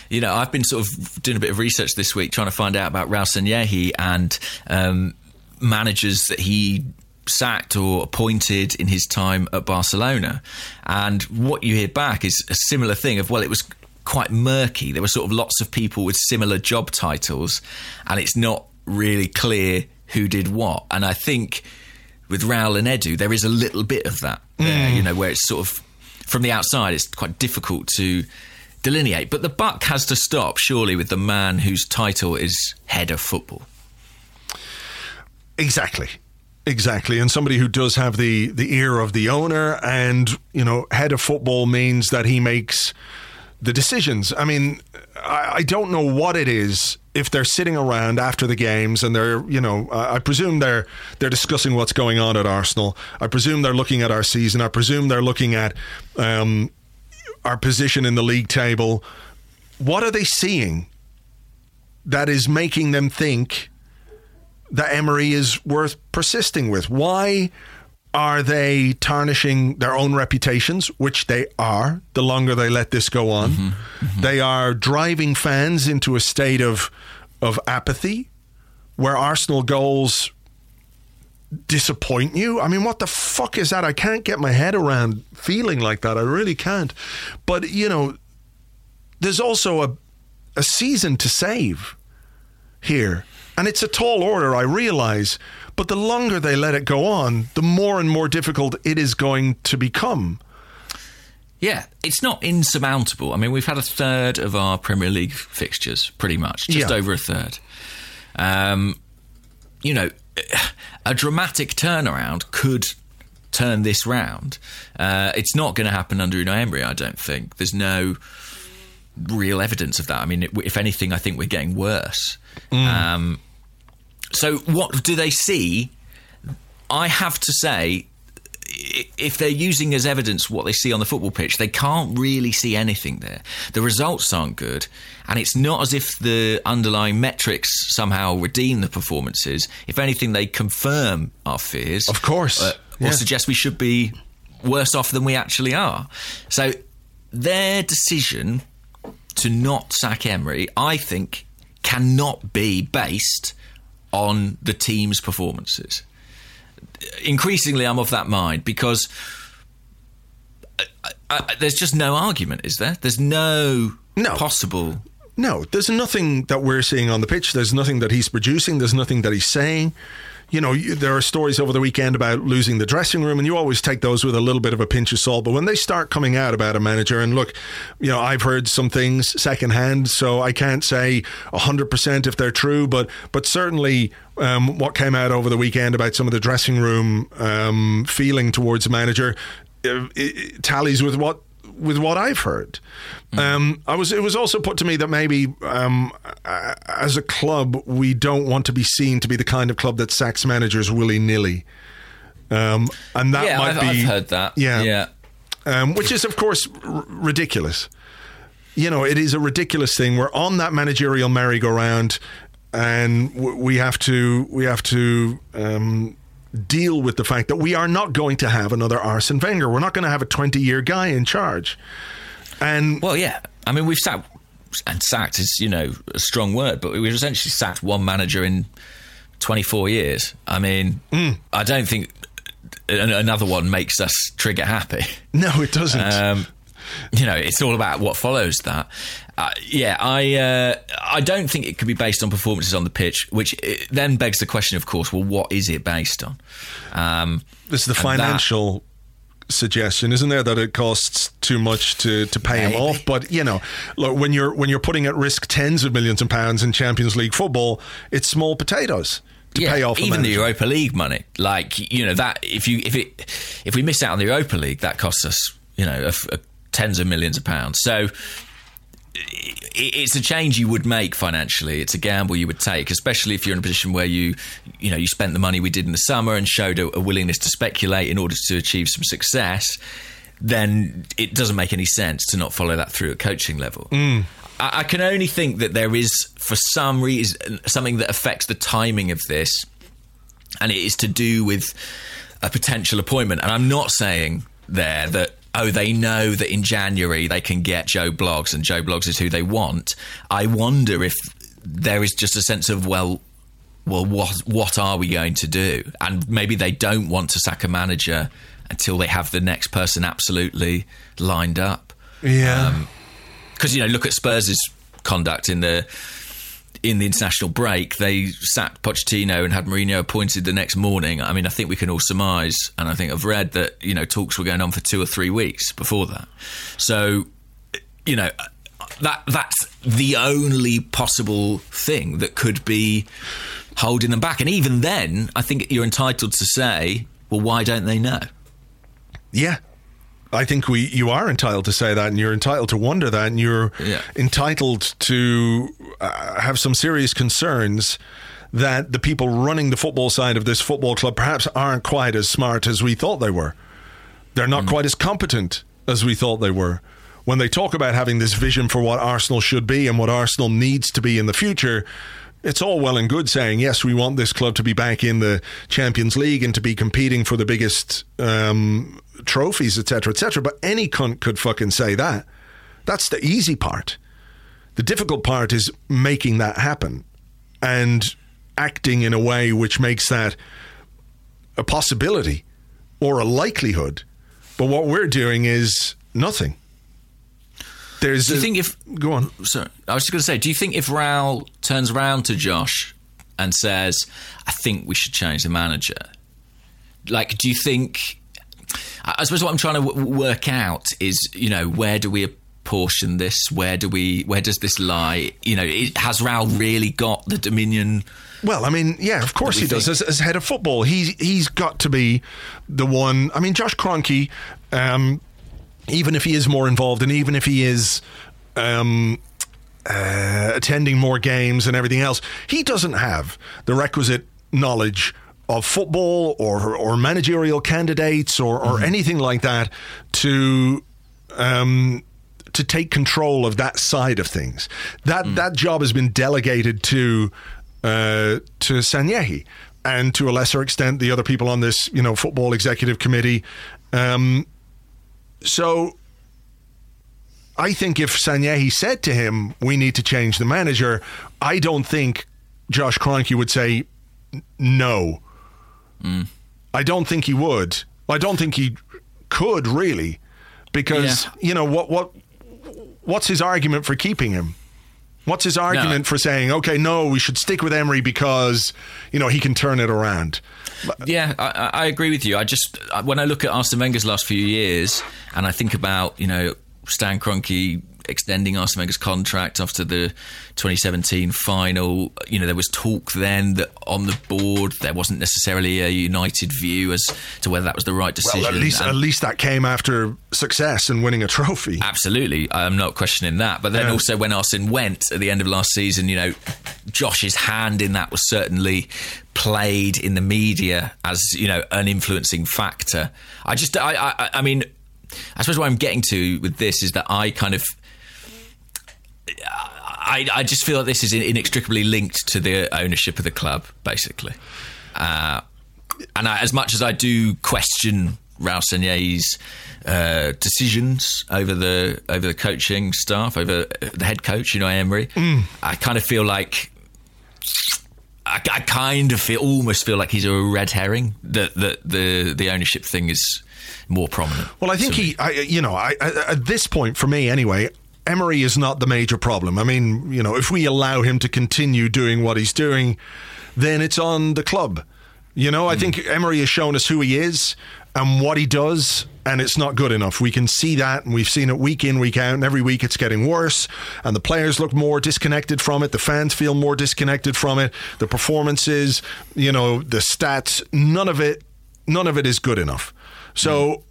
you know, I've been sort of doing a bit of research this week trying to find out about Raul Sanllehi and um, managers that he sacked or appointed in his time at Barcelona. And what you hear back is a similar thing of, well, it was quite murky. There were sort of lots of people with similar job titles, and it's not really clear who did what. And I think with Raul and Edu, there is a little bit of that there, mm. you know, where it's sort of from the outside, it's quite difficult to delineate. But the buck has to stop, surely, with the man whose title is head of football. Exactly. Exactly, and somebody who does have the the ear of the owner, and you know, head of football means that he makes the decisions. I mean, I, I don't know what it is if they're sitting around after the games and they're, you know, I presume they're they're discussing what's going on at Arsenal. I presume they're looking at our season. I presume they're looking at um, our position in the league table. What are they seeing that is making them think? that Emery is worth persisting with? Why are they tarnishing their own reputations, which they are the longer they let this go on? Mm-hmm, mm-hmm. They are driving fans into a state of of apathy where Arsenal goals disappoint you. I mean, what the fuck is that? I can't get my head around feeling like that. I really can't. But, you know, there's also a a season to save here. And it's a tall order, I realize, but the longer they let it go on, the more and more difficult it is going to become. Yeah, it's not insurmountable. I mean, we've had a third of our Premier League fixtures, pretty much, just yeah. over a third. Um, you know, a dramatic turnaround could turn this round. Uh, it's not going to happen under Unai Emery, I don't think. There's no real evidence of that. I mean, if anything, I think we're getting worse. Mm. Um, so, what do they see? I have to say, if they're using as evidence what they see on the football pitch, they can't really see anything there. The results aren't good, and it's not as if the underlying metrics somehow redeem the performances. If anything, they confirm our fears. Of course. Uh, or yeah. suggest we should be worse off than we actually are. So, their decision to not sack Emery, I think, cannot be based on the team's performances. Increasingly, I'm of that mind because uh, I, I, there's just no argument, is there? There's no, no possible. No, there's nothing that we're seeing on the pitch. There's nothing that he's producing. There's nothing that he's saying you know, there are stories over the weekend about losing the dressing room, and you always take those with a little bit of a pinch of salt. But when they start coming out about a manager, and look, you know, I've heard some things secondhand, so I can't say 100% if they're true, but, but certainly um, what came out over the weekend about some of the dressing room um, feeling towards the manager it, it tallies with what with what I've heard. Mm. Um, I was. It was also put to me that maybe um, as a club we don't want to be seen to be the kind of club that sacks managers willy nilly. Um, and that yeah, might I've, be. I've heard that. Yeah. Yeah. Um, which is, of course, r- ridiculous. You know, it is a ridiculous thing. We're on that managerial merry-go-round, and w- we have to we have to um, deal with the fact that we are not going to have another Arsene Wenger. We're not going to have a 20 year guy in charge. And well, yeah, I mean, we've sacked and sacked is you know a strong word, but we've essentially sacked one manager in 24 years. I mean, mm. I don't think another one makes us trigger happy. No, it doesn't. Um, you know, it's all about what follows that. Uh, yeah, I uh, I don't think it could be based on performances on the pitch, which uh, then begs the question, of course. Well, what is it based on? Um, this is the financial. That, suggestion, isn't there, that it costs too much to, to pay Maybe. him off? But you know, look, when you're when you're putting at risk tens of millions of pounds in Champions League football, it's small potatoes to yeah, pay off. Even the Europa League money, like you know that if you if it if we miss out on the Europa League, that costs us you know a, a tens of millions of pounds. So it's a change you would make financially. It's a gamble you would take, especially if you're in a position where you, you know, you spent the money we did in the summer and showed a, a willingness to speculate in order to achieve some success. Then it doesn't make any sense to not follow that through at coaching level. Mm. I, I can only think that there is, for some reason, something that affects the timing of this, and it is to do with a potential appointment. And I'm not saying there that oh, they know that in January they can get Joe Bloggs and Joe Bloggs is who they want. I wonder if there is just a sense of, well, well, what what are we going to do? And maybe they don't want to sack a manager until they have the next person absolutely lined up. Yeah, because um, you know, look at Spurs' conduct in the in the international break, they sacked Pochettino and had Mourinho appointed the next morning. I mean, I think we can all surmise, and I think I've read that you know talks were going on for two or three weeks before that. So, you know, that that's the only possible thing that could be holding them back. And even then, I think you're entitled to say, well, why don't they know? Yeah. I think we you are entitled to say that, and you're entitled to wonder that, and you're Yeah. entitled to uh, have some serious concerns that the people running the football side of this football club perhaps aren't quite as smart as we thought they were. They're not quite as competent as we thought they were. When they talk about having this vision for what Arsenal should be and what Arsenal needs to be in the future, it's all well and good saying, yes, we want this club to be back in the Champions League and to be competing for the biggest um, trophies, etc., etc. But any cunt could fucking say that. That's the easy part. The difficult part is making that happen and acting in a way which makes that a possibility or a likelihood. But what we're doing is nothing. There's Do you a- think if go on. Sorry, I was just going to say, do you think if Raul turns around to Josh and says, "I think we should change the manager," like, do you think? I I suppose what I'm trying to w- work out is, you know, where do we apportion this? Where do we? Where does this lie? You know, it, has Raul really got the dominion? Well, I mean, yeah, of course he does. As, as head of football, he's he's got to be the one. I mean, Josh Kroenke, um, even if he is more involved, and even if he is um, uh, attending more games and everything else, he doesn't have the requisite knowledge of football or or managerial candidates or, or anything like that to um, to take control of that side of things. That that job has been delegated to uh, to Sanllehi and to a lesser extent the other people on this you know football executive committee. Um, so I think if Sanllehi said to him, "We need to change the manager," I don't think Josh Kroenke would say "N- no. I don't think he would. I don't think he could really, because Yeah. you know what what what's his argument for keeping him? What's his argument for saying, okay, no, we should stick with Emery because you know he can turn it around? Yeah, I, I I agree with you. I just when I look at Arsene Wenger's last few years, and I think about you know Stan Kroenke extending Arsene Wenger's contract after the 2017 final. You know, there was talk then that on the board there wasn't necessarily a united view as to whether that was the right decision. Well, at least And- at least that came after success and winning a trophy. Absolutely, I'm not questioning that. But then Yeah. also, when Arsene went at the end of last season, you know, Josh's hand in that was certainly played in the media as you know an influencing factor. I just, I, I, I mean, I suppose what I'm getting to with this is that I kind of. I, I just feel that this is inextricably linked to the ownership of the club, basically. Uh, and I, as much as I do question Sanllehi's uh, decisions over the over the coaching staff, over the head coach, you know, Emery, I kind of feel like I, I kind of feel almost feel like he's a red herring. That that the the ownership thing is more prominent. Well, I think he, I, you know, I, I, at this point for me anyway, Emery is not the major problem. I mean, you know, if we allow him to continue doing what he's doing, then it's on the club. You know, I hmm. think Emery has shown us who he is and what he does, and it's not good enough. We can see that, and we've seen it week in, week out, and every week it's getting worse. And the players look more disconnected from it. The fans feel more disconnected from it. The performances, you know, the stats, none of it, none of it is good enough. So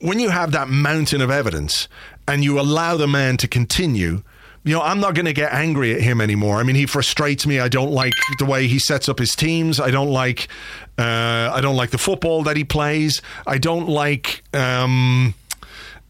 hmm. when you have that mountain of evidence and you allow the man to continue, you know, I'm not going to get angry at him anymore. I mean, he frustrates me. I don't like the way he sets up his teams. I don't like, uh, I don't like the football that he plays. I don't like. Um,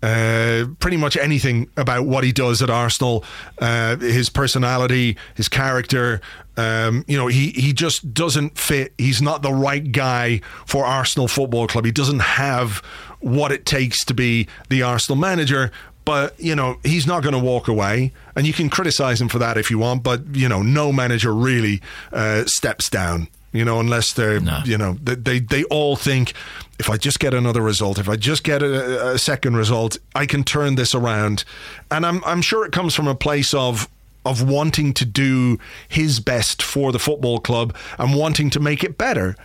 uh, pretty much anything about what he does at Arsenal, uh, his personality, his character. Um, you know, he he just doesn't fit. He's not the right guy for Arsenal Football Club. He doesn't have what it takes to be the Arsenal manager. But you know, he's not going to walk away, and you can criticize him for that if you want. But you know, no manager really uh, steps down. You know, unless they're No. you know they, they they all think if I just get another result, if I just get a, a second result, I can turn this around. And I'm I'm sure it comes from a place of of wanting to do his best for the football club and wanting to make it better.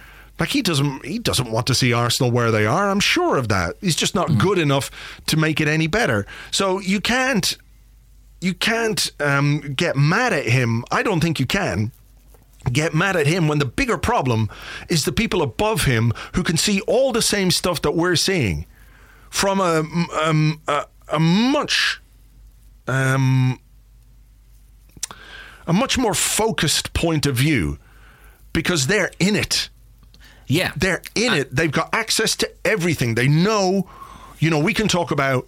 Like he doesn't he doesn't want to see Arsenal where they are. I'm sure of that. He's just not good enough to make it any better. So you can't you can't um, get mad at him. I don't think you can get mad at him when the bigger problem is the people above him who can see all the same stuff that we're seeing from a um, a, a much um, a much more focused point of view because they're in it. Yeah. They're in it. They've got access to everything. They know, you know, we can talk about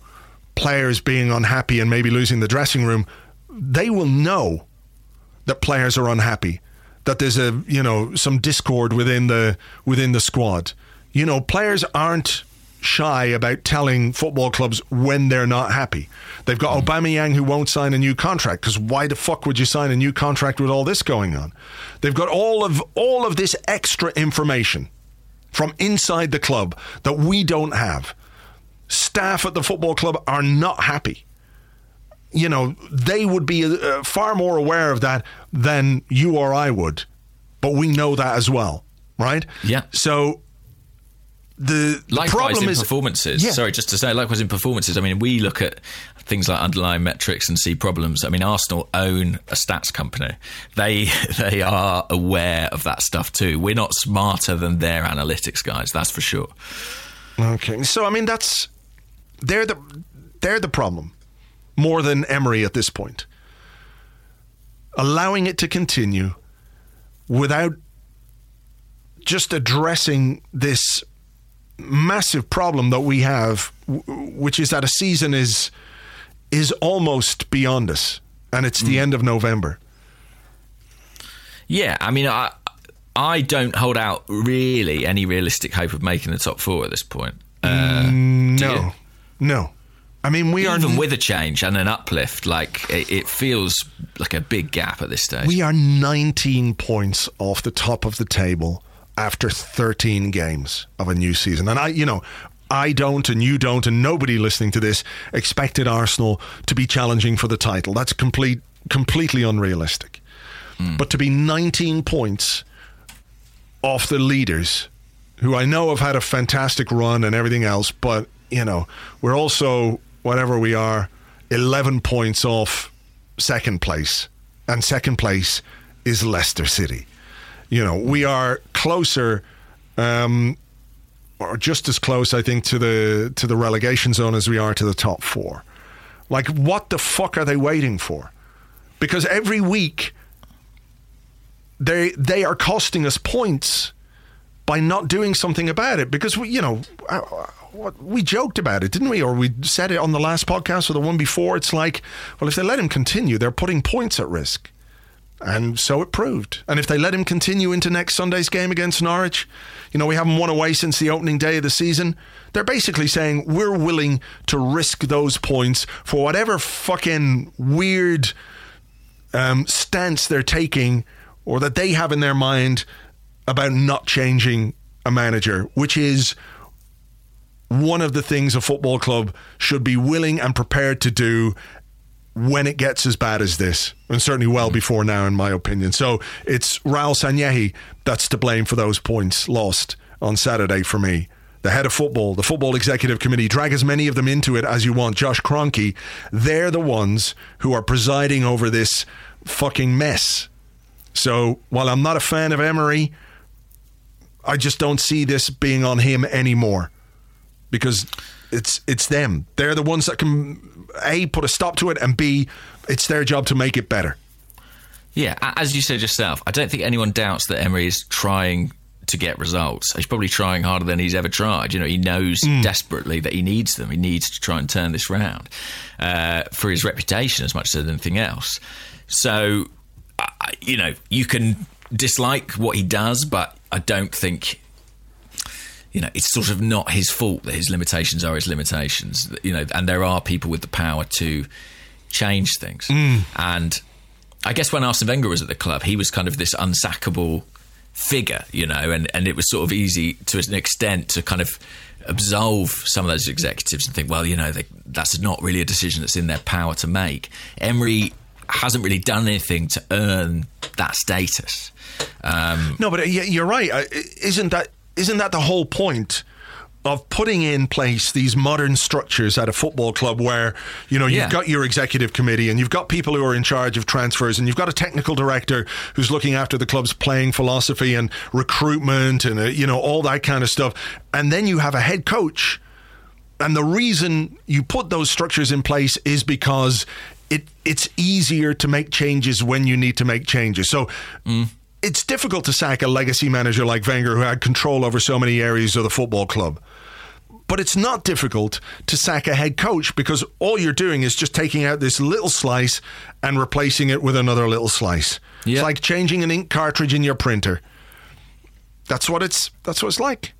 players being unhappy and maybe losing the dressing room. They will know that players are unhappy, that there's a, you know, some discord within the within the squad. You know, players aren't shy about telling football clubs when they're not happy. They've got mm. Aubameyang who won't sign a new contract because why the fuck would you sign a new contract with all this going on? They've got all of all of this extra information from inside the club that we don't have. Staff at the football club are not happy. You know, they would be uh, far more aware of that than you or I would. But we know that as well, right? Yeah. So the, the likewise problem in is performances. Yeah. Sorry, just to say, likewise in performances. I mean, we look at things like underlying metrics and see problems. I mean, Arsenal own a stats company. They they are aware of that stuff too. We're not smarter than their analytics guys. That's for sure. Okay, so I mean that's they're the they're the problem more than Emery at this point. Allowing it to continue without just addressing this massive problem that we have, which is that a season is is almost beyond us, and it's the mm. end of November. Yeah, I mean, I I don't hold out really any realistic hope of making the top four at this point. Uh, mm, no, no. I mean, we Even are even with a change and an uplift. Like it, it, feels like a big gap at this stage. We are 19 points off the top of the table after 13 games of a new season. And I, you know, I don't and you don't and nobody listening to this expected Arsenal to be challenging for the title. That's complete completely unrealistic. Mm. But to be 19 points off the leaders who I know have had a fantastic run and everything else, but you know, we're also whatever we are 11 points off second place. And second place is Leicester City. You know, we are closer, um, or just as close, I think, to the to the relegation zone as we are to the top four. Like, what the fuck are they waiting for? Because every week they they are costing us points by not doing something about it. Because we, you know, uh, we joked about it, didn't we? Or we said it on the last podcast or the one before. It's like, well, if they let him continue, they're putting points at risk. And so it proved. And if they let him continue into next Sunday's game against Norwich, you know, we haven't won away since the opening day of the season. They're basically saying we're willing to risk those points for whatever fucking weird um, stance they're taking or that they have in their mind about not changing a manager, which is one of the things a football club should be willing and prepared to do when it gets as bad as this, and certainly well mm. before now, in my opinion. So it's Raul Sanllehi that's to blame for those points lost on Saturday for me. The head of football, the football executive committee, drag as many of them into it as you want. Josh Kroenke, they're the ones who are presiding over this fucking mess. So while I'm not a fan of Emery, I just don't see this being on him anymore because it's it's them. They're the ones that can a put a stop to it, and b it's their job to make it better. Yeah, as you said yourself, I don't think anyone doubts that Emery is trying to get results. He's probably trying harder than he's ever tried. You know, he knows mm. desperately that he needs them. He needs to try and turn this round uh, for his reputation as much as anything else. So, uh, you know, you can dislike what he does, but I don't think you know, it's sort of not his fault that his limitations are his limitations. You know, and there are people with the power to change things. Mm. And I guess when Arsene Wenger was at the club, he was kind of this unsackable figure, you know, and, and it was sort of easy to an extent to kind of absolve some of those executives and think, well, you know, they, that's not really a decision that's in their power to make. Emery hasn't really done anything to earn that status. Um, no, but you're right. Uh, isn't that isn't that the whole point of putting in place these modern structures at a football club where you know you've Yeah. got your executive committee and you've got people who are in charge of transfers and you've got a technical director who's looking after the club's playing philosophy and recruitment and uh, you know all that kind of stuff and then you have a head coach and the reason you put those structures in place is because it it's easier to make changes when you need to make changes. So it's difficult to sack a legacy manager like Wenger who had control over so many areas of the football club. But it's not difficult to sack a head coach because all you're doing is just taking out this little slice and replacing it with another little slice. Yeah. It's like changing an ink cartridge in your printer. That's what it's that's what it's like.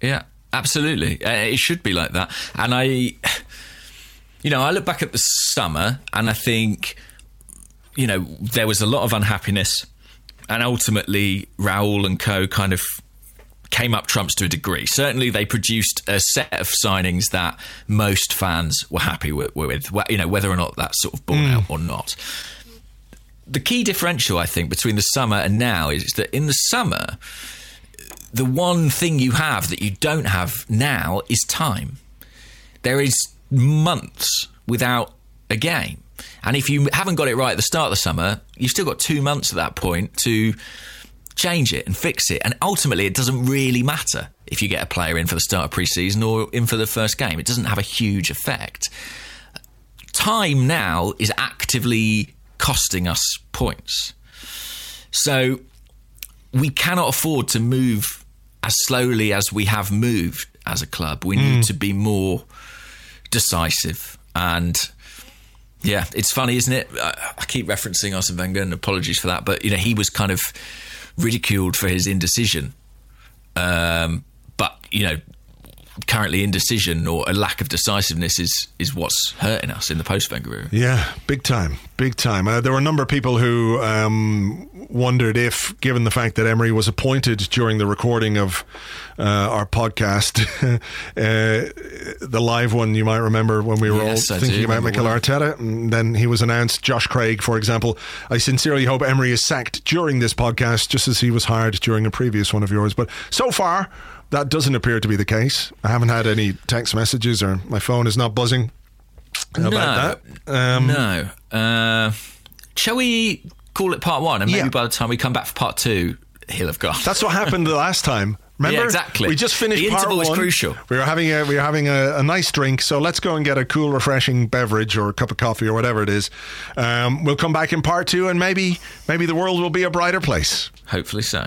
Yeah, absolutely. Uh, it should be like that. And I, you know, I look back at the summer and I think, you know, there was a lot of unhappiness, and ultimately Raul and Co. kind of came up trumps to a degree. Certainly, they produced a set of signings that most fans were happy with. with you know, whether or not that's sort of borne hmm. out or not. The key differential, I think, between the summer and now is that in the summer, the one thing you have that you don't have now is time. There is months without a game. And if you haven't got it right at the start of the summer, you've still got two months at that point to change it and fix it. And ultimately, it doesn't really matter if you get a player in for the start of pre season or in for the first game. It doesn't have a huge effect. Time now is actively costing us points. So we cannot afford to move as slowly as we have moved as a club. We need hmm. to be more decisive. And yeah, it's funny, isn't it? I, I keep referencing Arsene Wenger, and apologies for that, but you know he was kind of ridiculed for his indecision. Um, but you know, currently indecision or a lack of decisiveness is is what's hurting us in the post Wenger era. Yeah, big time, big time. Uh, there were a number of people who um, wondered if, given the fact that Emery was appointed during the recording of uh, our podcast, uh, the live one, you might remember when we were Yes, all I thinking about Mikel well. Arteta, and then he was announced. Josh Craig, for example, I sincerely hope Emery is sacked during this podcast, just as he was hired during a previous one of yours. But so far. That doesn't appear to be the case. I haven't had any text messages, or my phone is not buzzing about that. Um, no. Uh, shall we call it part one? And maybe Yeah. by the time we come back for part two, he'll have gone. That's what happened the last time. Remember? Yeah, exactly. We just finished The part interval was one. crucial. We were having a we were having a, a nice drink, so let's go and get a cool, refreshing beverage or a cup of coffee or whatever it is. Um, we'll come back in part two, and maybe maybe the world will be a brighter place. Hopefully so.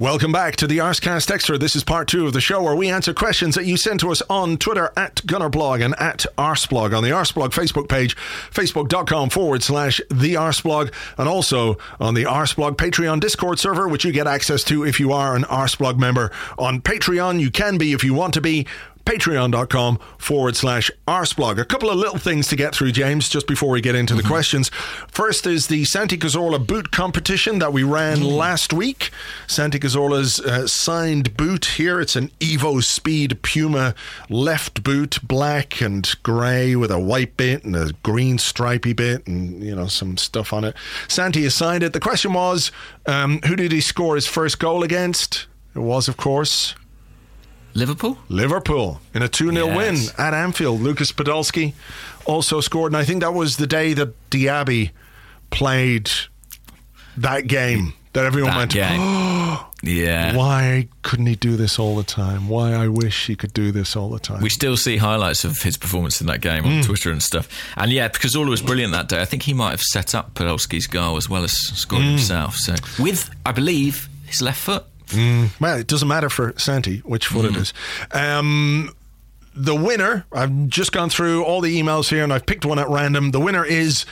Welcome back to the Arsecast Extra. This is part two of the show where we answer questions that you send to us on Twitter at Gunnerblog and at Arseblog on the Arseblog Facebook page, facebook.com forward slash the Arseblog, and also on the Arseblog Patreon Discord server, which you get access to if you are an Arseblog member on Patreon. You can be if you want to be. patreon.com forward slash arseblog. A couple of little things to get through, James, just before we get into the questions. First is the Santi Cazorla boot competition that we ran last week. Santi Cazorla's uh, signed boot here. It's an Evo Speed Puma left boot, black and grey with a white bit and a green stripy bit and, you know, some stuff on it. Santi has signed it. The question was, um, who did he score his first goal against? It was, of course, Liverpool? Liverpool in a 2 0 Yes. win at Anfield. Lucas Podolski also scored, and I think that was the day that Diaby played that game that everyone That went, game. yeah. Why couldn't he do this all the time? Why I wish he could do this all the time. We still see highlights of his performance in that game on Twitter and stuff. And yeah, because Orla was brilliant that day. I think he might have set up Podolski's goal as well as scored Hmm. himself. So with, I believe, his left foot. Well, it doesn't matter for Santi which foot it is. Um, the winner, I've just gone through all the emails here and I've picked one at random. The winner is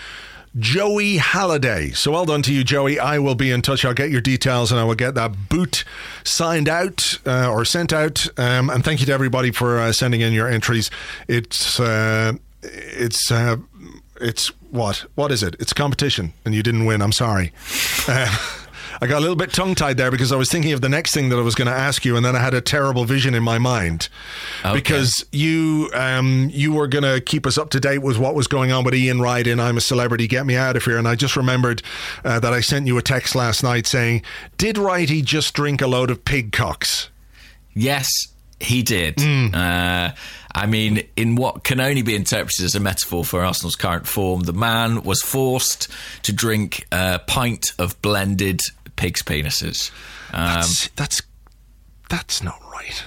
Joey Halliday. So well done to you, Joey. I will be in touch. I'll get your details and I will get that boot signed out uh, or sent out. Um, and thank you to everybody for uh, sending in your entries. It's uh, it's uh, it's what what is it? It's a competition, and you didn't win. I'm sorry. I got a little bit tongue tied there because I was thinking of the next thing that I was going to ask you, and then I had a terrible vision in my mind Okay. because you um, you were going to keep us up to date with what was going on with Ian Wright in I'm a Celebrity, Get Me Out of Here, and I just remembered uh, that I sent you a text last night saying, "Did Wrighty just drink a load of pig cocks?" Yes, he did. Hmm. Uh, I mean, in what can only be interpreted as a metaphor for Arsenal's current form, the man was forced to drink a pint of blended pig's penises. Um, That's that's that's not right.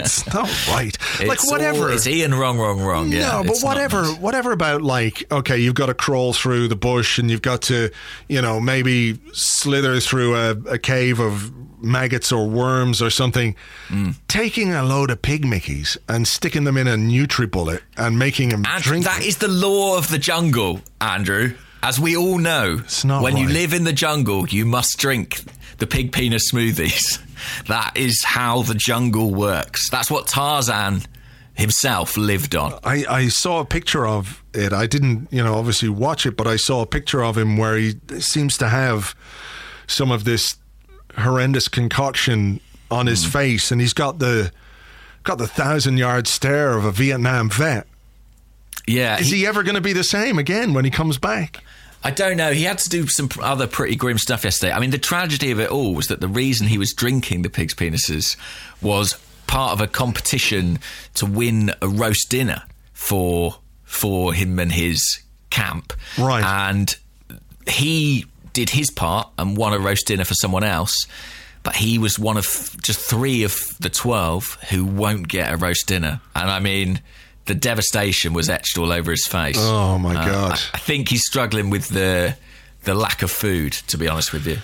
it's not right. like whatever. all- it's Ian wrong, wrong, wrong. Yeah, no, but whatever, nice. whatever about like, okay, you've got to crawl through the bush and you've got to, you know, maybe slither through a, a cave of maggots or worms or something. Mm. Taking a load of pig mickeys and sticking them in a NutriBullet and making them And drink. that is the law of the jungle, Andrew. As we all know, when you live in the jungle, you must drink the pig penis smoothies. That is how the jungle works. That's what Tarzan himself lived on. I, I saw a picture of it. I didn't, you know, obviously watch it, but I saw a picture of him where he seems to have some of this horrendous concoction on his hmm. face, and he's got the got the thousand yard stare of a Vietnam vet. Yeah, Is he- he ever going to be the same again when he comes back? I don't know. He had to do some other pretty grim stuff yesterday. I mean, the tragedy of it all was that the reason he was drinking the pig's penises was part of a competition to win a roast dinner for for him and his camp. Right. And he did his part and won a roast dinner for someone else. But he was one of just three of the 12 who won't get a roast dinner. And I mean, the devastation was etched all over his face. Oh, my Uh, God. I, I think he's struggling with the the lack of food, to be honest with you.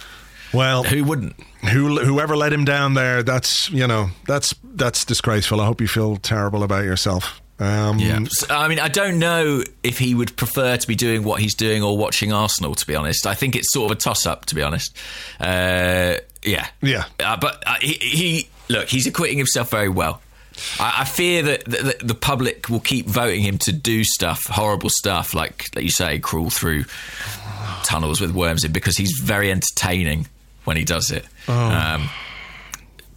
Well, Who wouldn't? who, whoever let him down there, that's you know, that's that's disgraceful. I hope you feel terrible about yourself. Um, Yeah. I mean, I don't know if he would prefer to be doing what he's doing or watching Arsenal, to be honest. I think it's sort of a toss up, to be honest. Uh, yeah. Yeah. Uh, but uh, he, he, look, he's acquitting himself very well. I, I fear that the, the, the public will keep voting him to do stuff, horrible stuff, like, like you say, crawl through tunnels with worms in, because he's very entertaining when he does it. Um,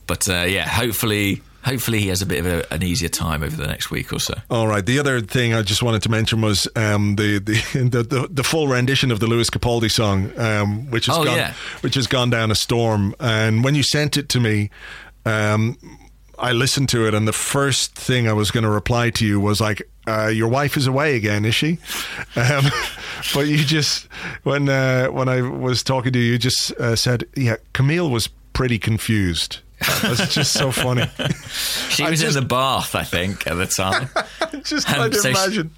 but uh, yeah, hopefully, hopefully he has a bit of a, an easier time over the next week or so. All right. The other thing I just wanted to mention was um, the, the, the the the full rendition of the Lewis Capaldi song, um, which has Oh, gone yeah. which has gone down a storm. And when you sent it to me, um, I listened to it, and the first thing I was going to reply to you was like, uh, "Your wife is away again, is she?" Um, but you just when uh, when I was talking to you, you just uh, said, "Yeah, Camille was pretty confused." That's just so funny. She was just- in the bath, I think, at the time. just trying to so she- imagine.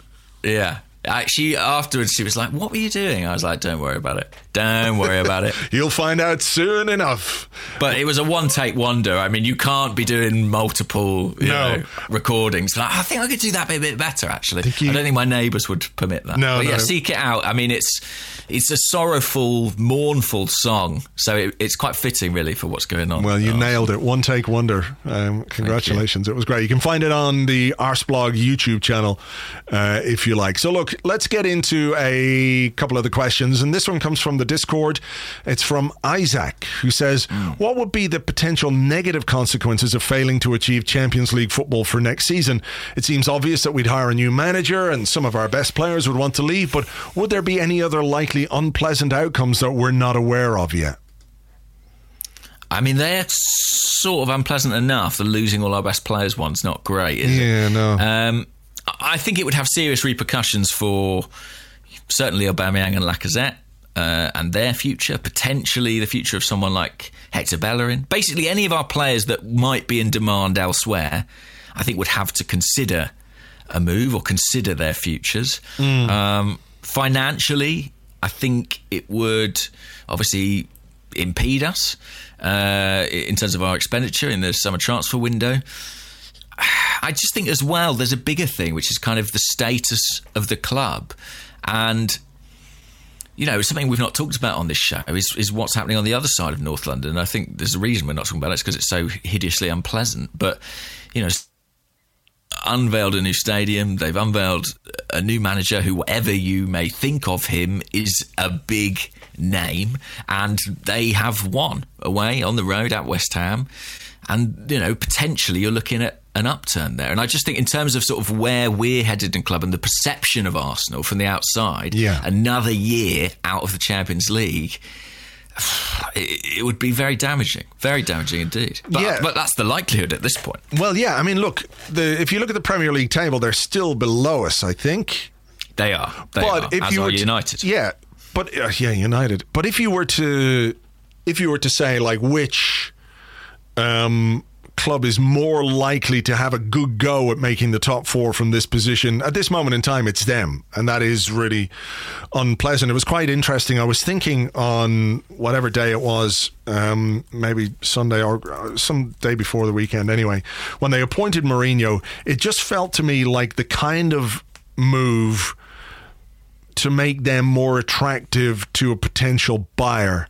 yeah. Uh, she afterwards she was like, "What were you doing?" I was like, "Don't worry about it. Don't worry about it." You'll find out soon enough. But it was a one take wonder. I mean, you can't be doing multiple you No. know, recordings. Like, I think I could do that a bit better. Actually, you- I don't think my neighbours would permit that. No, but yeah, no. seek it out. I mean, it's it's a sorrowful, mournful song. So it, it's quite fitting, really, for what's going on. Well, you Oh. nailed it. One take wonder. Um, congratulations. It was great. You can find it on the Arseblog YouTube channel uh, if you like. So, look, let's get into a couple of the questions. And this one comes from the Discord. It's from Isaac, who says, What would be the potential negative consequences of failing to achieve Champions League football for next season? It seems obvious that we'd hire a new manager and some of our best players would want to leave, but would there be any other likely unpleasant outcomes that we're not aware of yet? I mean, they're sort of unpleasant enough. The losing all our best players one's not great, is it? Yeah, no. Um, I think it would have serious repercussions for certainly Aubameyang and Lacazette uh, and their future, potentially the future of someone like Hector Bellerin. Basically, any of our players that might be in demand elsewhere, I think would have to consider a move or consider their futures. Um, financially, I think it would obviously impede us uh, in terms of our expenditure in the summer transfer window. I just think as well, there's a bigger thing, which is kind of the status of the club. And, you know, something we've not talked about on this show is, is what's happening on the other side of North London. I think there's a reason we're not talking about it, it's because it's so hideously unpleasant. But, you know, unveiled a new stadium. They've unveiled a new manager, Whoever you may think of him, is a big name. And they have won away on the road at West Ham. And, you know, potentially you're looking at an upturn there. And I just think, in terms of sort of where we're headed in club and the perception of Arsenal from the outside, Yeah. another year out of the Champions League. It, would be very damaging, very damaging indeed. But, Yeah. but that's the likelihood at this point. Well, yeah. I mean, look, the, if you look at the Premier League table, they're still below us, I think. They are. They but are, if as you are were to- United. yeah, but uh, yeah, United. But if you were to, if you were to say like which um, club is more likely to have a good go at making the top four from this position at this moment in time, it's them, and that is really unpleasant. It was quite interesting. I was thinking on whatever day it was, um, maybe Sunday or uh, some day before the weekend. Anyway, when they appointed Mourinho, it just felt to me like the kind of move to make them more attractive to a potential buyer.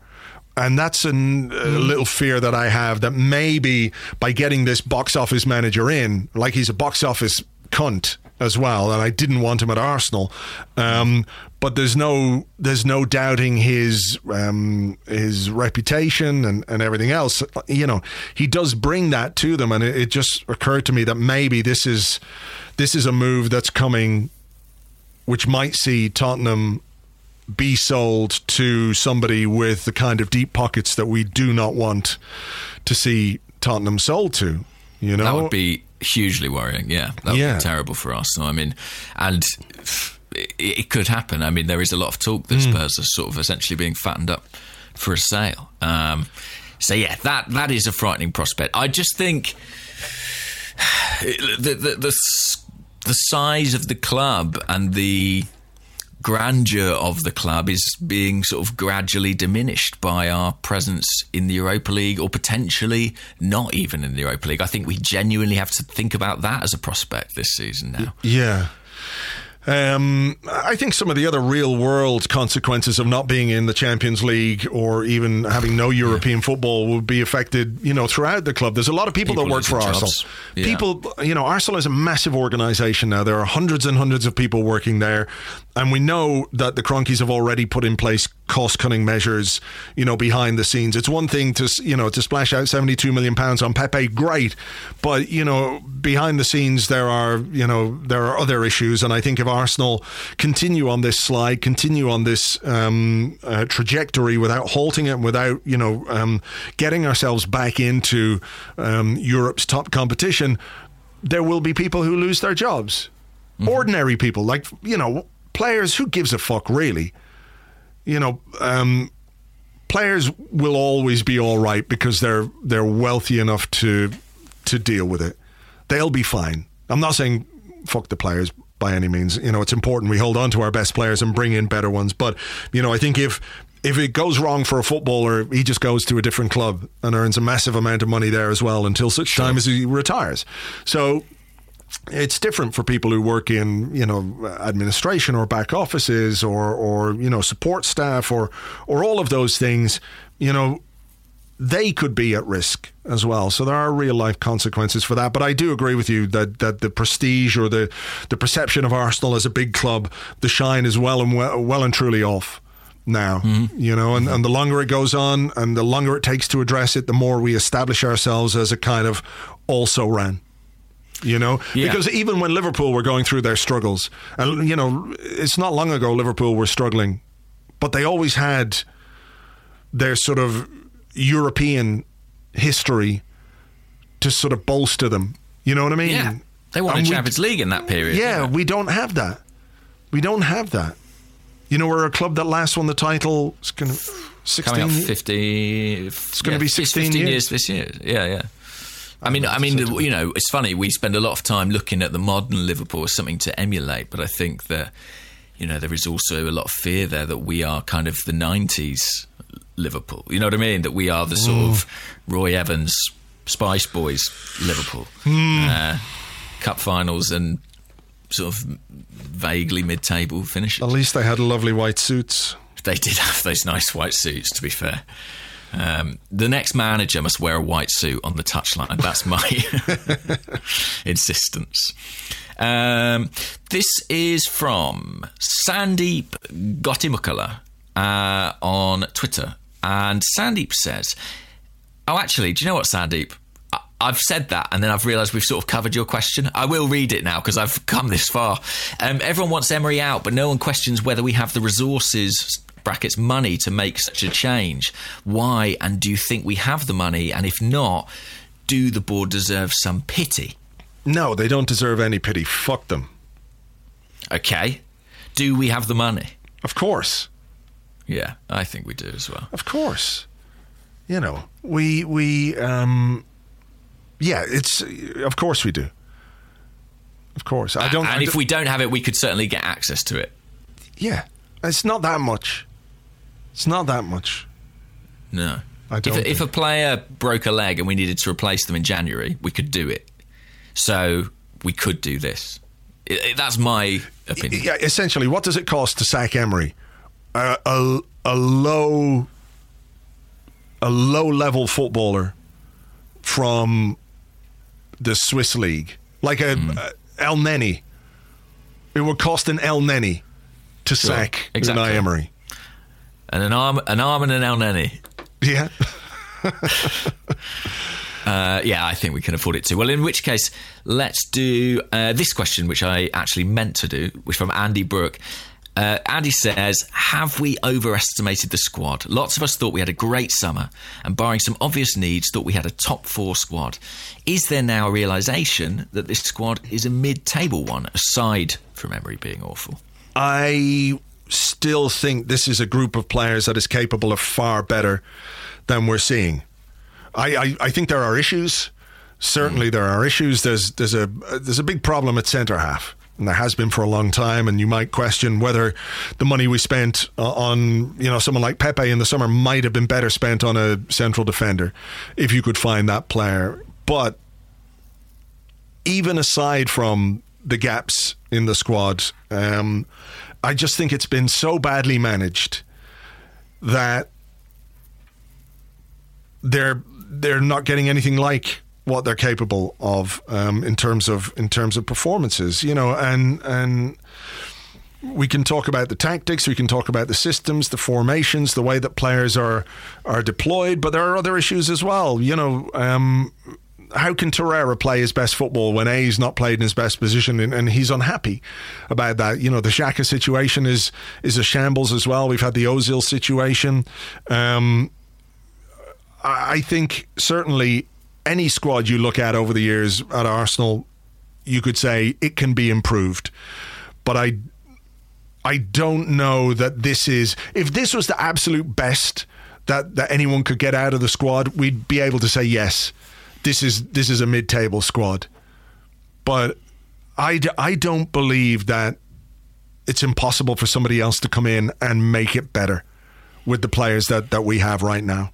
And that's an, a little fear that I have that maybe by getting this box office manager in, like he's a box office cunt as well, and I didn't want him at Arsenal. Um, but there's no there's no doubting his um, his reputation and, and everything else. You know, he does bring that to them, and it, it just occurred to me that maybe this is this is a move that's coming which might see Tottenham be sold to somebody with the kind of deep pockets that we do not want to see Tottenham sold to. You know, That would be hugely worrying. Yeah, that would Yeah. be terrible for Arsenal. I mean, and it, it could happen. I mean, there is a lot of talk that Spurs are sort of essentially being fattened up for a sale. Um, so yeah, that that is a frightening prospect. I just think the the, the the size of the club and the grandeur of the club is being sort of gradually diminished by our presence in the Europa League or potentially not even in the Europa League. I think we genuinely have to think about that as a prospect this season now. Yeah. Um, I think some of the other real world consequences of not being in the Champions League or even having no European football would be affected, you know, throughout the club. There's a lot of people, People that work for Arsenal. Yeah. People, you know, Arsenal is a massive organisation now. There are hundreds and hundreds of people working there. And we know that the Kroenkes have already put in place cost cutting measures, you know, behind the scenes. It's one thing to, you know, to splash out 72 million pounds on Pepe, great. But, you know, behind the scenes, there are, you know, there are other issues. And I think if Arsenal continue on this slide, continue on this um, uh, trajectory without halting it, without, you know, um, getting ourselves back into um, Europe's top competition, there will be people who lose their jobs. Ordinary people, like, you know, players, who gives a fuck, really? You know, um, players will always be all right because they're they're wealthy enough to to deal with it. They'll be fine. I'm not saying fuck the players by any means. You know, it's important we hold on to our best players and bring in better ones. But you know, I think if if it goes wrong for a footballer, he just goes to a different club and earns a massive amount of money there as well until such time as he retires. So it's different for people who work in you know administration or back offices or or you know support staff or or all of those things you know they could be at risk as well so there are real life consequences for that but I do agree with you that that the prestige or the the perception of Arsenal as a big club the shine is well and well, well and truly off now Mm-hmm. you know and, and the longer it goes on and the longer it takes to address it the more we establish ourselves as a kind of also ran you know Yeah. because even when liverpool were going through their struggles and you know it's not long ago liverpool were struggling but they always had their sort of european history to sort of bolster them you know what i mean Yeah. They won And a Champions League in that period. yeah, we don't have that. We don't have that. You know, we're a club that last won the title. It's going to sixteen. coming up 50 it's gonna be 16 15 years. this year yeah yeah I mean, I mean, you know, it's funny. We spend a lot of time looking at the modern Liverpool as something to emulate, but I think that, you know, there is also a lot of fear there that we are kind of the '90s Liverpool. You know what I mean? That we are the sort of Roy Evans, Spice Boys Liverpool, uh, cup finals and sort of vaguely mid-table finishes. At least they had lovely white suits. They did have those nice white suits, to be fair. Um, the next manager must wear a white suit on the touchline. That's my insistence. Um, this is from Sandeep Gottimukala uh, on Twitter. And Sandeep says, Oh, actually, do you know what, Sandeep? I've said that, and then I've realised we've sort of covered your question. I will read it now because I've come this far. Um, everyone wants Emery out, but no one questions whether we have the resources brackets money to make such a change. Why? And do you think we have the money? And if not, do the board deserve some pity? No, they don't deserve any pity. Fuck them. Okay. Do we have the money? Of course, Yeah, I think we do as well. of course. You know, we we um, yeah. It's of course we do. Of course, I don't. and I if don't- we don't have it, we could certainly get access to it. yeah, it's not that much. It's not that much. No. I don't If, if a player broke a leg and we needed to replace them in January, we could do it. So we could do this. I- I- that's my opinion. Yeah, essentially, what does it cost to sack Emery? A, a, a low, a low level footballer from the Swiss league, like a, Hmm. a Elneny. It would cost an Elneny to sack exactly. Unai Emery. And an arm, an arm and an Elneny. Yeah, Uh, yeah, I think we can afford it too. Well, in which case, let's do uh, this question, which I actually meant to do, which from Andy Brooke. Uh, Andy says, Have we overestimated the squad? Lots of us thought we had a great summer, and barring some obvious needs, thought we had a top four squad. Is there now a realization that this squad is a mid table one, aside from Emery being awful? I still think this is a group of players that is capable of far better than we're seeing. I, I, I think there are issues. Certainly, there are issues. There's there's a there's a big problem at centre half, and there has been for a long time. And you might question whether the money we spent uh, on you know someone like Pepe in the summer might have been better spent on a central defender if you could find that player. But even aside from the gaps in the squad, um, I just think it's been so badly managed that they're they're not getting anything like what they're capable of um, in terms of in terms of performances. You know, and and we can talk about the tactics, we can talk about the systems, the formations, the way that players are are deployed, but there are other issues as well. You know, um, how can Torreira play his best football when A he's not played in his best position and, and he's unhappy about that? You know, the Xhaka situation is is a shambles as well. We've had the Ozil situation. Um, I think certainly any squad you look at over the years at Arsenal, you could say it can be improved. But I I don't know that this is if this was the absolute best that, that anyone could get out of the squad, we'd be able to say yes. This is this is a mid-table squad. But I, I don't believe that it's impossible for somebody else to come in and make it better with the players that, that we have right now.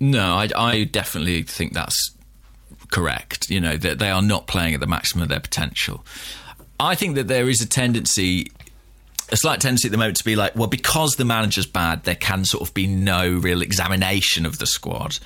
No, I, I definitely think that's correct. You know that they are not playing at the maximum of their potential. I think that there is a tendency a slight tendency at the moment to be like, well, because the manager's bad, there can sort of be no real examination of the squad.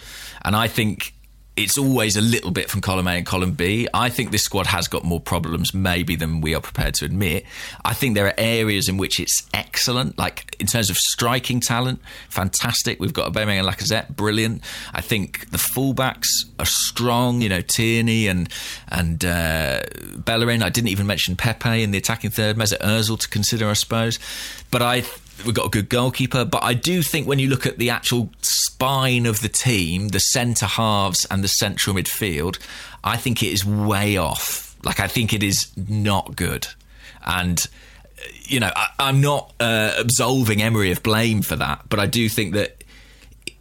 And I think it's always a little bit from column A and column B. I think this squad has got more problems, maybe, than we are prepared to admit. I think there are areas in which it's excellent, like in terms of striking talent, fantastic. We've got Aubameyang and Lacazette, brilliant. I think the fullbacks are strong. You know, Tierney and and uh, Bellerin. I didn't even mention Pepe in the attacking third. Mesut Ozil to consider, I suppose. But I we've got a good goalkeeper, but I do think when you look at the actual spine of the team, the centre halves and the central midfield, I think it is way off. Like I think it is not good, and you know I, am not uh, absolving Emery of blame for that, but I do think that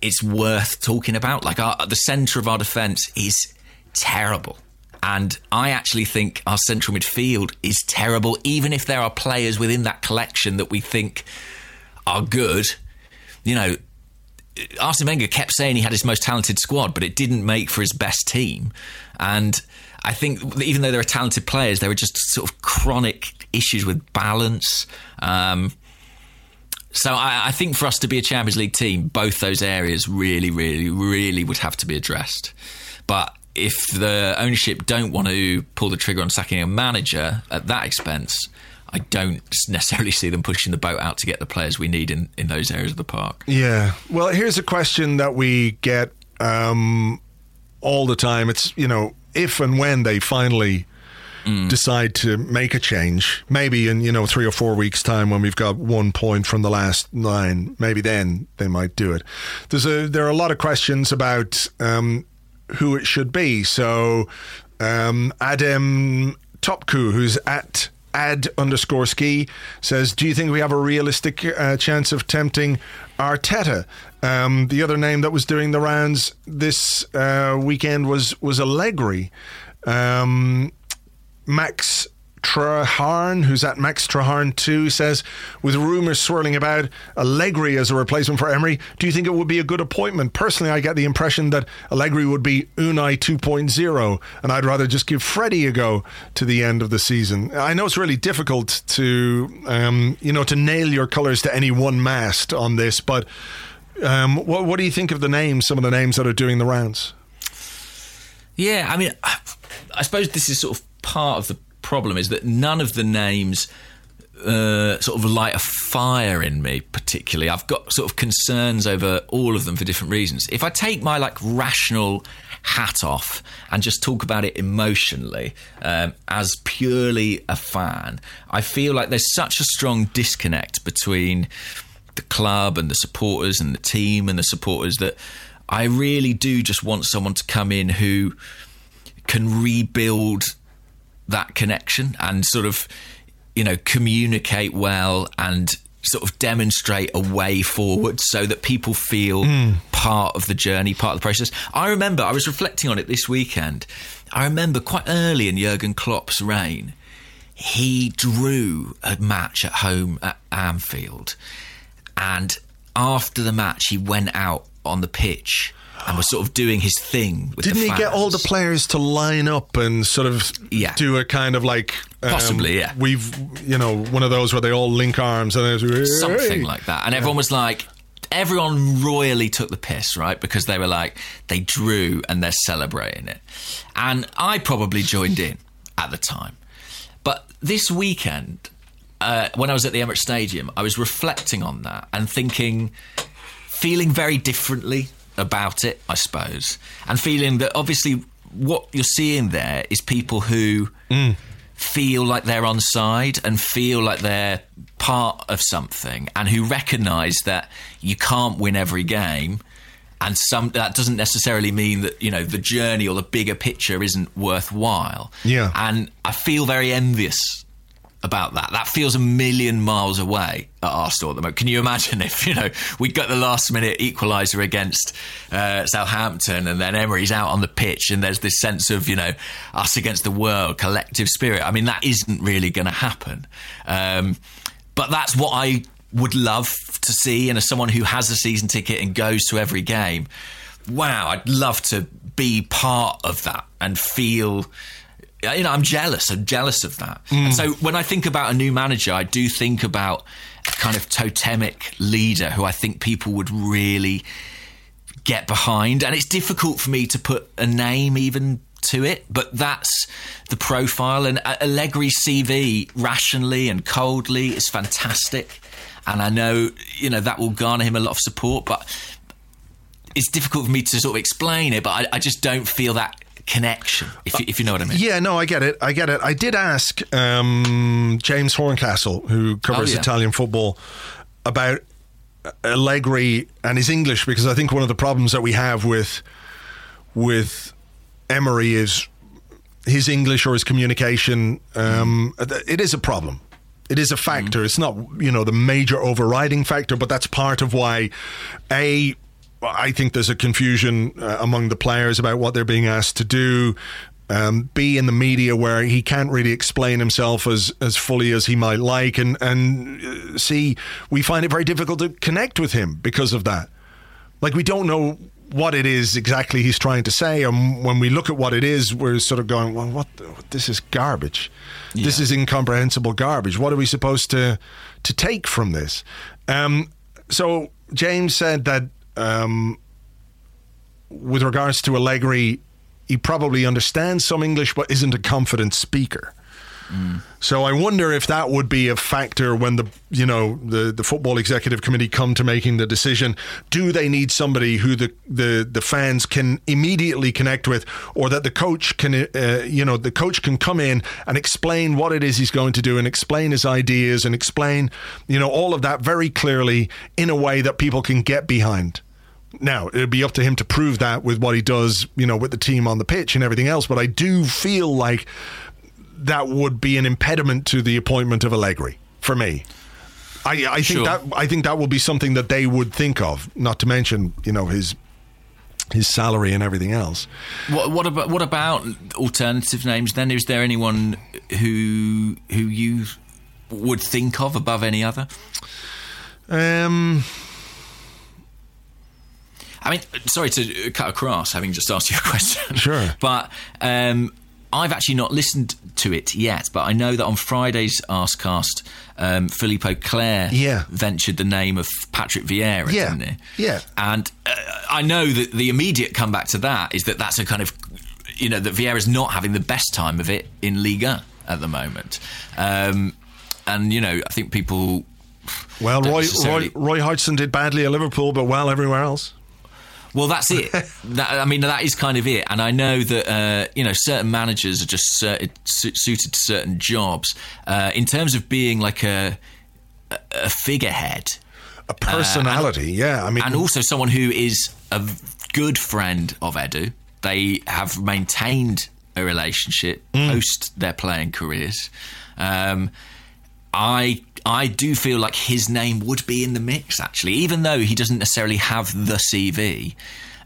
it's worth talking about. Like our, the centre of our defence is terrible. And I actually think our central midfield is terrible, even if there are players within that collection that we think are good. You know, Arsene Wenger kept saying he had his most talented squad, but it didn't make for his best team. And I think even though there are talented players, there are just sort of chronic issues with balance. Um, so I, I, think for us to be a Champions League team, both those areas really, really, really would have to be addressed. But if the ownership don't want to pull the trigger on sacking a manager at that expense, I don't necessarily see them pushing the boat out to get the players we need in, in those areas of the park. Yeah. Well, here's a question that we get um, all the time. It's, you know, if and when they finally mm. decide to make a change, maybe in, you know, three or four weeks' time when we've got one point from the last nine, maybe then they might do it. There's a, there are a lot of questions about um, who it should be. So, um, Adam Topku, who's at ad underscore ski says, Do you think we have a realistic uh, chance of tempting Arteta? Um, the other name that was doing the rounds this uh, weekend was, was Allegri. Um, Max Traharn, who's at Max Traharn 2, says, with rumours swirling about Allegri as a replacement for Emery, do you think it would be a good appointment? Personally, I get the impression that Allegri would be Unai 2.0, and I'd rather just give Freddie a go to the end of the season. I know it's really difficult to, um, you know, to nail your colours to any one mast on this, but um, what, what do you think of the names, some of the names that are doing the rounds? Yeah, I mean, I suppose this is sort of part of the problem is that none of the names uh, sort of light a fire in me particularly. I've got sort of concerns over all of them for different reasons. If I take my like rational hat off and just talk about it emotionally um, as purely a fan, I feel like there's such a strong disconnect between the club and the supporters and the team and the supporters that I really do just want someone to come in who can rebuild that connection and sort of, you know, communicate well and sort of demonstrate a way forward so that people feel mm. part of the journey, part of the process. I remember, I was reflecting on it this weekend. I remember quite early in Jurgen Klopp's reign, he drew a match at home at Anfield. And after the match, he went out on the pitch and was sort of doing his thing. Didn't he get all the players to line up and sort of yeah. do a kind of like um, possibly yeah? We've you know one of those where they all link arms and there's something like that, and everyone was like. Everyone royally took the piss, right? Because they were like, they drew and they're celebrating it. And I probably joined in at the time. But this weekend, uh, when I was at the Emirates Stadium, I was reflecting on that and thinking, feeling very differently about it, I suppose, and feeling that obviously what you're seeing there is people who mm. feel like they're on side and feel like they're part of something, and who recognise that you can't win every game. And some that doesn't necessarily mean that you know the journey or the bigger picture isn't worthwhile. Yeah, and I feel very envious about that. That feels a million miles away at Arsenal at the moment. Can you imagine if you know we got the last minute equaliser against uh, Southampton, and then Emery's out on the pitch, and there's this sense of you know us against the world, collective spirit. I mean, that isn't really going to happen. Um, but that's what I would love to see, and as someone who has a season ticket and goes to every game, wow, I'd love to be part of that and feel. You know, I'm jealous. I'm jealous of that. And hmm. so when I think about a new manager, I do think about a kind of totemic leader who I think people would really get behind. And it's difficult for me to put a name even to it, but that's the profile. And uh, Allegri's CV, rationally and coldly, is fantastic. And I know, you know, that will garner him a lot of support, but it's difficult for me to sort of explain it, but I, I just don't feel that connection, if you, if you know what I mean. Yeah, no, I get it. I get it. I did ask um, James Horncastle, who covers Oh, yeah. Italian football, about Allegri and his English because I think one of the problems that we have with with Emery is his English or his communication. Um, it is a problem. It is a factor. It's not you know the major overriding factor, but that's part of why a. I think there's a confusion uh, among the players about what they're being asked to do. Um, B in the media where he can't really explain himself as as fully as he might like, and and uh, C we find it very difficult to connect with him because of that. Like we don't know what it is exactly he's trying to say, and when we look at what it is, we're sort of going, well, what? The, this is garbage. This is incomprehensible garbage. What are we supposed to to take from this? Um, so James said that um, with regards to Allegri, he probably understands some English but isn't a confident speaker. So I wonder if that would be a factor when the you know the the football executive committee come to making the decision. Do they need somebody who the the, the fans can immediately connect with, or that the coach can uh, you know the coach can come in and explain what it is he's going to do and explain his ideas and explain you know all of that very clearly in a way that people can get behind. Now, it'd be up to him to prove that with what he does, you know, with the team on the pitch and everything else. But I do feel like that would be an impediment to the appointment of Allegri for me. I, I think Sure. that I think that would be something that they would think of. Not to mention, you know, his his salary and everything else. What, what about what about alternative names? Then is there anyone who who you would think of above any other? Um, I mean, sorry to cut across, having just asked you a question. Sure. but um, I've actually not listened to it yet. But I know that on Friday's Arsecast, um, Philippe Auclair Yeah. ventured the name of Patrick Vieira, Yeah. didn't he? Yeah. And uh, I know that the immediate comeback to that is that that's a kind of, you know, that Vieira's not having the best time of it in Liga at the moment. Um, and, you know, I think people. well, Roy, Roy Roy Hodgson did badly at Liverpool, but well everywhere else. Well, that's it. that, I mean, that is kind of it. And I know that uh, you know certain managers are just suited, su- suited to certain jobs. Uh, in terms of being like a a- a figurehead, A personality, yeah. I mean, and also someone who is a good friend of Edu. They have maintained a relationship post their playing careers. Um, I I do feel like his name would be in the mix actually, even though he doesn't necessarily have the CV.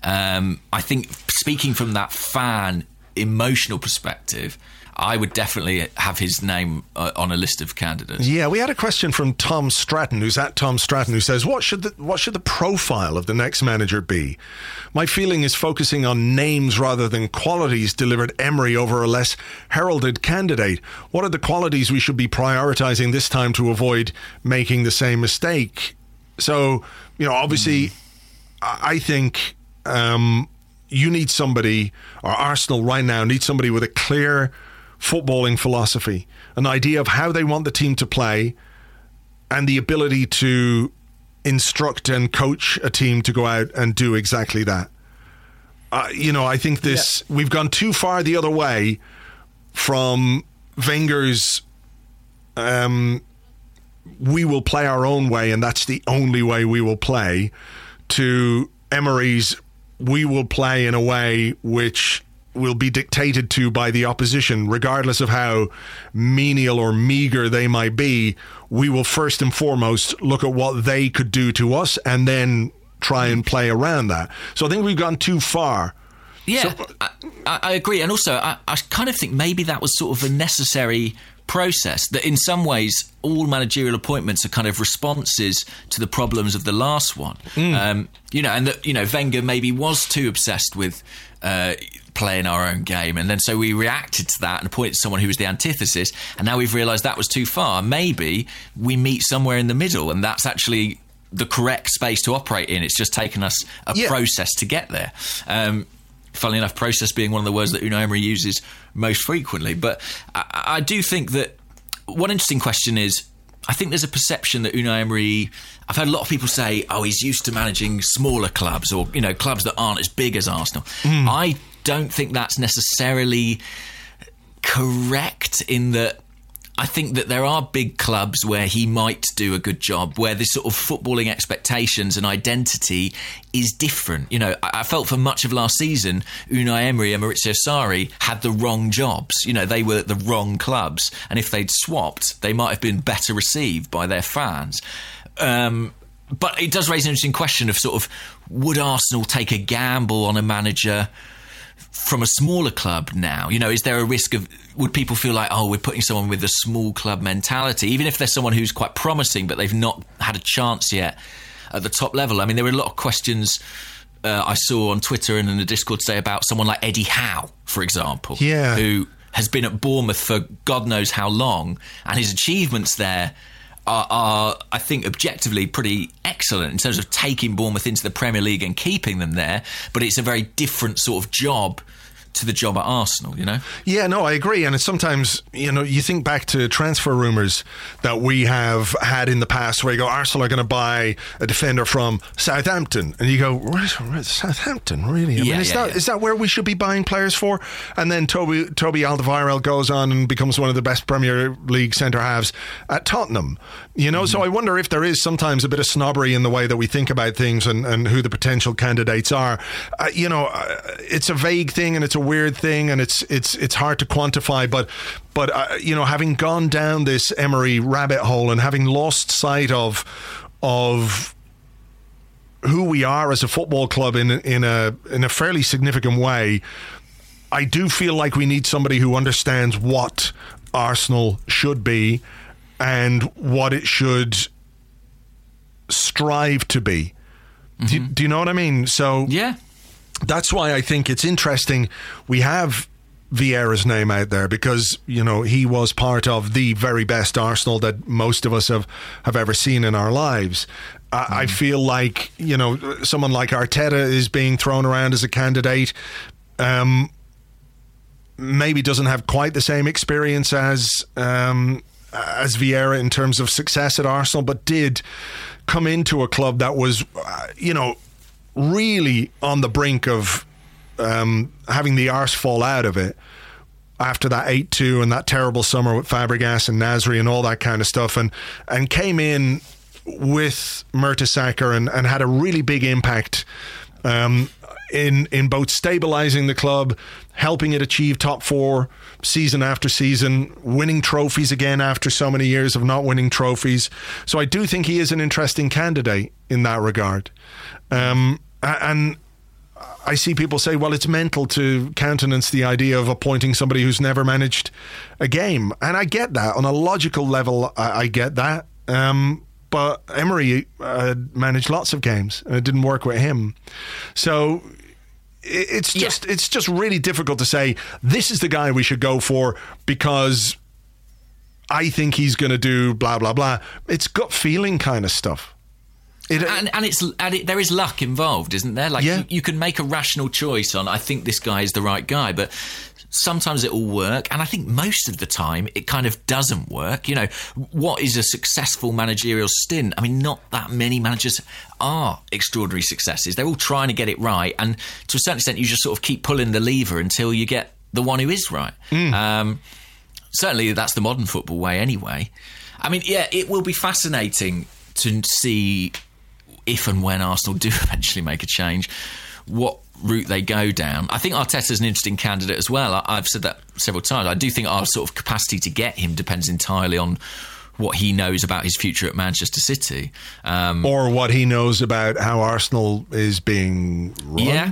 Um, I think speaking from that fan emotional perspective, I would definitely have his name uh, on a list of candidates. Yeah, we had a question from Tom Stratton, who's at Tom Stratton, who says, "What should the what should the profile of the next manager be? My feeling is focusing on names rather than qualities delivered Emery over a less heralded candidate. What are the qualities we should be prioritizing this time to avoid making the same mistake?" So, you know, obviously, I I think um, you need somebody, or Arsenal right now need somebody with a clear footballing philosophy, an idea of how they want the team to play, and the ability to instruct and coach a team to go out and do exactly that. Uh, you know, I think this we've gone too far the other way from Wenger's. Um, we will play our own way, and that's the only way we will play. To Emery's, we will play in a way which will be dictated to by the opposition, regardless of how menial or meager they might be. We will first and foremost look at what they could do to us, and then try and play around that. So I think we've gone too far. Yeah, I, I I agree, and also I, I kind of think maybe that was sort of a necessary process that in some ways all managerial appointments are kind of responses to the problems of the last one. Um, you know, and that you know Wenger maybe was too obsessed with. Uh, playing our own game and then so we reacted to that and appointed someone who was the antithesis and now we've realized that was too far maybe we meet somewhere in the middle and that's actually the correct space to operate in it's just taken us a Yeah. process to get there um, funnily enough, process being one of the words that Unai Emery uses most frequently. But I, I do think that one interesting question is. I think there's a perception that Unai Emery. I've had a lot of people say, "Oh, he's used to managing smaller clubs, or you know, clubs that aren't as big as Arsenal." Hmm. I don't think that's necessarily correct in that I think that there are big clubs where he might do a good job, where this sort of footballing expectations and identity is different. You know, I, I felt for much of last season, Unai Emery and Maurizio Sarri had the wrong jobs. You know, they were at the wrong clubs, and if they'd swapped, they might have been better received by their fans. Um, but it does raise an interesting question of sort of would Arsenal take a gamble on a manager? From a smaller club now? You know, is there a risk of would people feel like, oh, we're putting someone with a small club mentality, even if there's someone who's quite promising, but they've not had a chance yet at the top level? I mean, there were a lot of questions. Uh, I saw on Twitter and in the Discord today about someone like Eddie Howe, for example, Yeah. who has been at Bournemouth for God knows how long, and his achievements there are, are, I think, objectively pretty excellent in terms of taking Bournemouth into the Premier League and keeping them there. But it's a very different sort of job to the job at Arsenal, you know? Yeah, no, I agree. And it's sometimes, you know, you think back to transfer rumours that we have had in the past where you go, Arsenal are going to buy a defender from Southampton. And you go, where's, where's Southampton, really? I Yeah, mean, is, yeah, that, yeah. is that where we should be buying players for? And then Toby, Toby Alderweireld goes on and becomes one of the best Premier League centre halves at Tottenham. You know, so I wonder if there is sometimes a bit of snobbery in the way that we think about things and, and who the potential candidates are. Uh, you know, uh, it's a vague thing and it's a weird thing and it's it's it's hard to quantify. But but uh, you know, having gone down this Emery rabbit hole and having lost sight of of who we are as a football club in in a in a fairly significant way, I do feel like we need somebody who understands what Arsenal should be and what it should strive to be. Do, do you know what I mean? So Yeah. that's why I think it's interesting. We have Vieira's name out there because you know he was part of the very best Arsenal that most of us have have ever seen in our lives. I, I feel like you know someone like Arteta is being thrown around as a candidate. Um, maybe doesn't have quite the same experience as um, as Vieira in terms of success at Arsenal, but did come into a club that was, uh, you know, really on the brink of um, having the arse fall out of it after that 8-2 and that terrible summer with Fabregas and Nasri and all that kind of stuff and and came in with Mertesacker and, and had a really big impact um, in in both stabilizing the club, helping it achieve top four season after season, winning trophies again after so many years of not winning trophies. So I do think he is an interesting candidate in that regard. Um, and I see people say, well, it's mental to countenance the idea of appointing somebody who's never managed a game. And I get that. On a logical level, I, I get that. Um, but Emery uh, managed lots of games and it didn't work with him. So it's Yeah. just it's just really difficult to say this is the guy we should go for because I think he's going to do blah blah blah. It's gut feeling kind of stuff. It, and and it's and it, there is luck involved, isn't there? Like Yeah. you, you can make a rational choice on I think this guy is the right guy, but sometimes it will work, and I think most of the time it kind of doesn't work. You know, what is a successful managerial stint? I mean, not that many managers are extraordinary successes. They're all trying to get it right, and to a certain extent, you just sort of keep pulling the lever until you get the one who is right. Um, certainly that's the modern football way anyway. I mean, yeah, it will be fascinating to see if and when Arsenal do eventually make a change, what route they go down. I think Arteta's an interesting candidate as well. I, I've said that several times. I do think our sort of capacity to get him depends entirely on what he knows about his future at Manchester City. Um, or what he knows about how Arsenal is being run. yeah.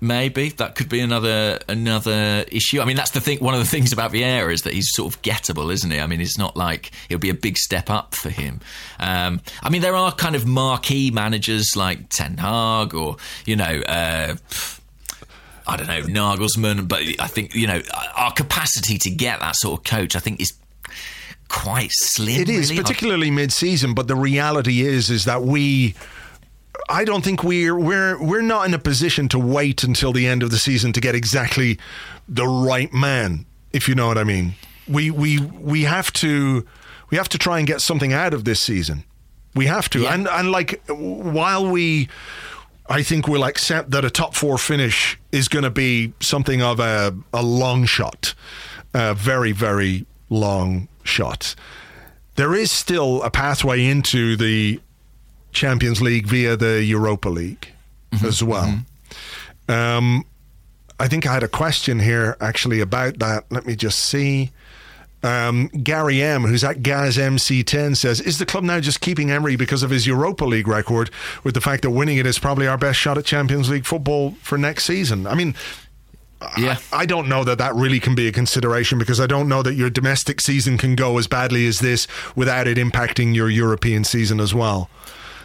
Maybe that could be another another issue. I mean, that's the thing. One of the things about Vieira is that he's sort of gettable, isn't he? I mean, it's not like it'll be a big step up for him. Um, I mean, there are kind of marquee managers like Ten Hag or you know. Uh, I don't know Nagelsmann, but I think you know our capacity to get that sort of coach. I think is quite slim. It is really. particularly mid-season, but the reality is is that we. I don't think we're we're we're not in a position to wait until the end of the season to get exactly the right man, if you know what I mean. We we we have to we have to try and get something out of this season. We have to, Yeah. and and like while we. I think we'll accept that a top four finish is going to be something of a, a long shot, a very, very long shot. There is still a pathway into the Champions League via the Europa League as well. Um, I think I had a question here actually about that. Let me just see. Um, Gary M, who's at Gaz MC10, says, Is the club now just keeping Emery because of his Europa League record, with the fact that winning it is probably our best shot at Champions League football for next season? I mean, yeah. I don't know that that really can be a consideration because I don't know that your domestic season can go as badly as this without it impacting your European season as well.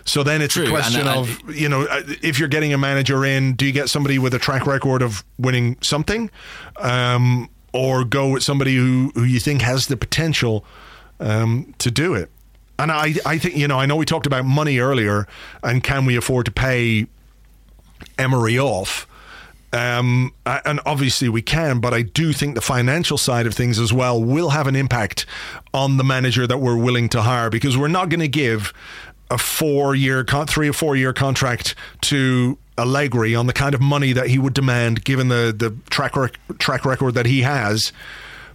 So then it's True, a and question I- of, you know, uh, if you're getting a manager in, do you get somebody with a track record of winning something? Um, or go with somebody who, who you think has the potential um, to do it? And I, I think, you know, I know we talked about money earlier and can we afford to pay Emery off? Um, and obviously we can, but I do think the financial side of things as well will have an impact on the manager that we're willing to hire because we're not going to give a four-year, three or four-year contract to Allegri on the kind of money that he would demand, given the the track rec- track record that he has,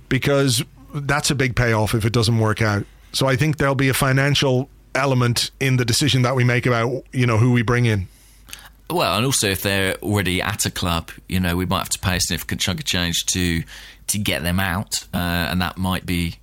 because that's a big payoff if it doesn't work out. So I think there'll be a financial element in the decision that we make about you know who we bring in. Well, and also if they're already at a club, you know, we might have to pay a significant chunk of change to to get them out, uh, and that might be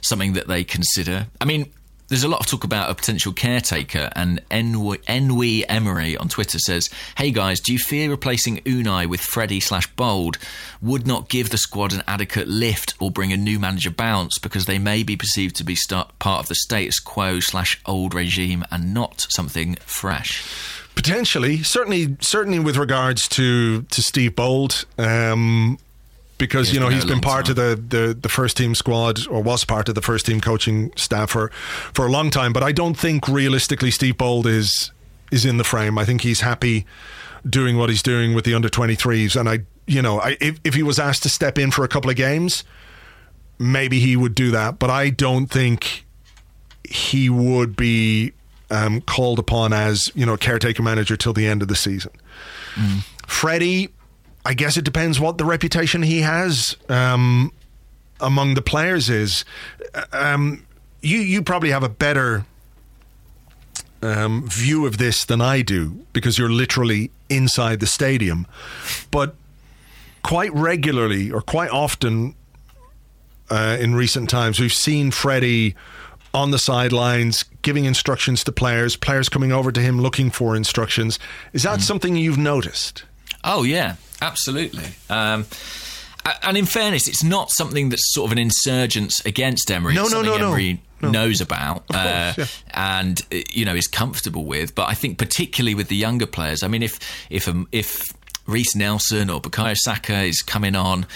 something that they consider. I mean, there's a lot of talk about a potential caretaker, and Enwi Emery on Twitter says, "Hey guys, do you fear replacing Unai with Freddie slash Bould would not give the squad an adequate lift or bring a new manager bounce because they may be perceived to be start, part of the status quo slash old regime and not something fresh?" Potentially, certainly, certainly with regards to to Steve Bould, um, because He's you know been he's been part of the, the the first team squad or was part of the first team coaching staff for for a long time. But I don't think realistically Steve Bould is is in the frame. I think he's happy doing what he's doing with the under 23s, and I you know I, if if he was asked to step in for a couple of games, maybe he would do that. But I don't think he would be um, called upon as you know caretaker manager till the end of the season. Freddie, I guess it depends what the reputation he has um, among the players is. Um, you you probably have a better um, view of this than I do because you're literally inside the stadium, but quite regularly or quite often uh, in recent times, we've seen Freddie on the sidelines giving instructions to players, players coming over to him looking for instructions. Is that something you've noticed? Oh yeah, absolutely. Um, and in fairness, it's not something that's sort of an insurgence against Emery. No, no, no. Emery No. knows about course, uh, and uh, you know is comfortable with. But I think particularly with the younger players. I mean, if if um, if Reiss Nelson or Bukayo Saka is coming on.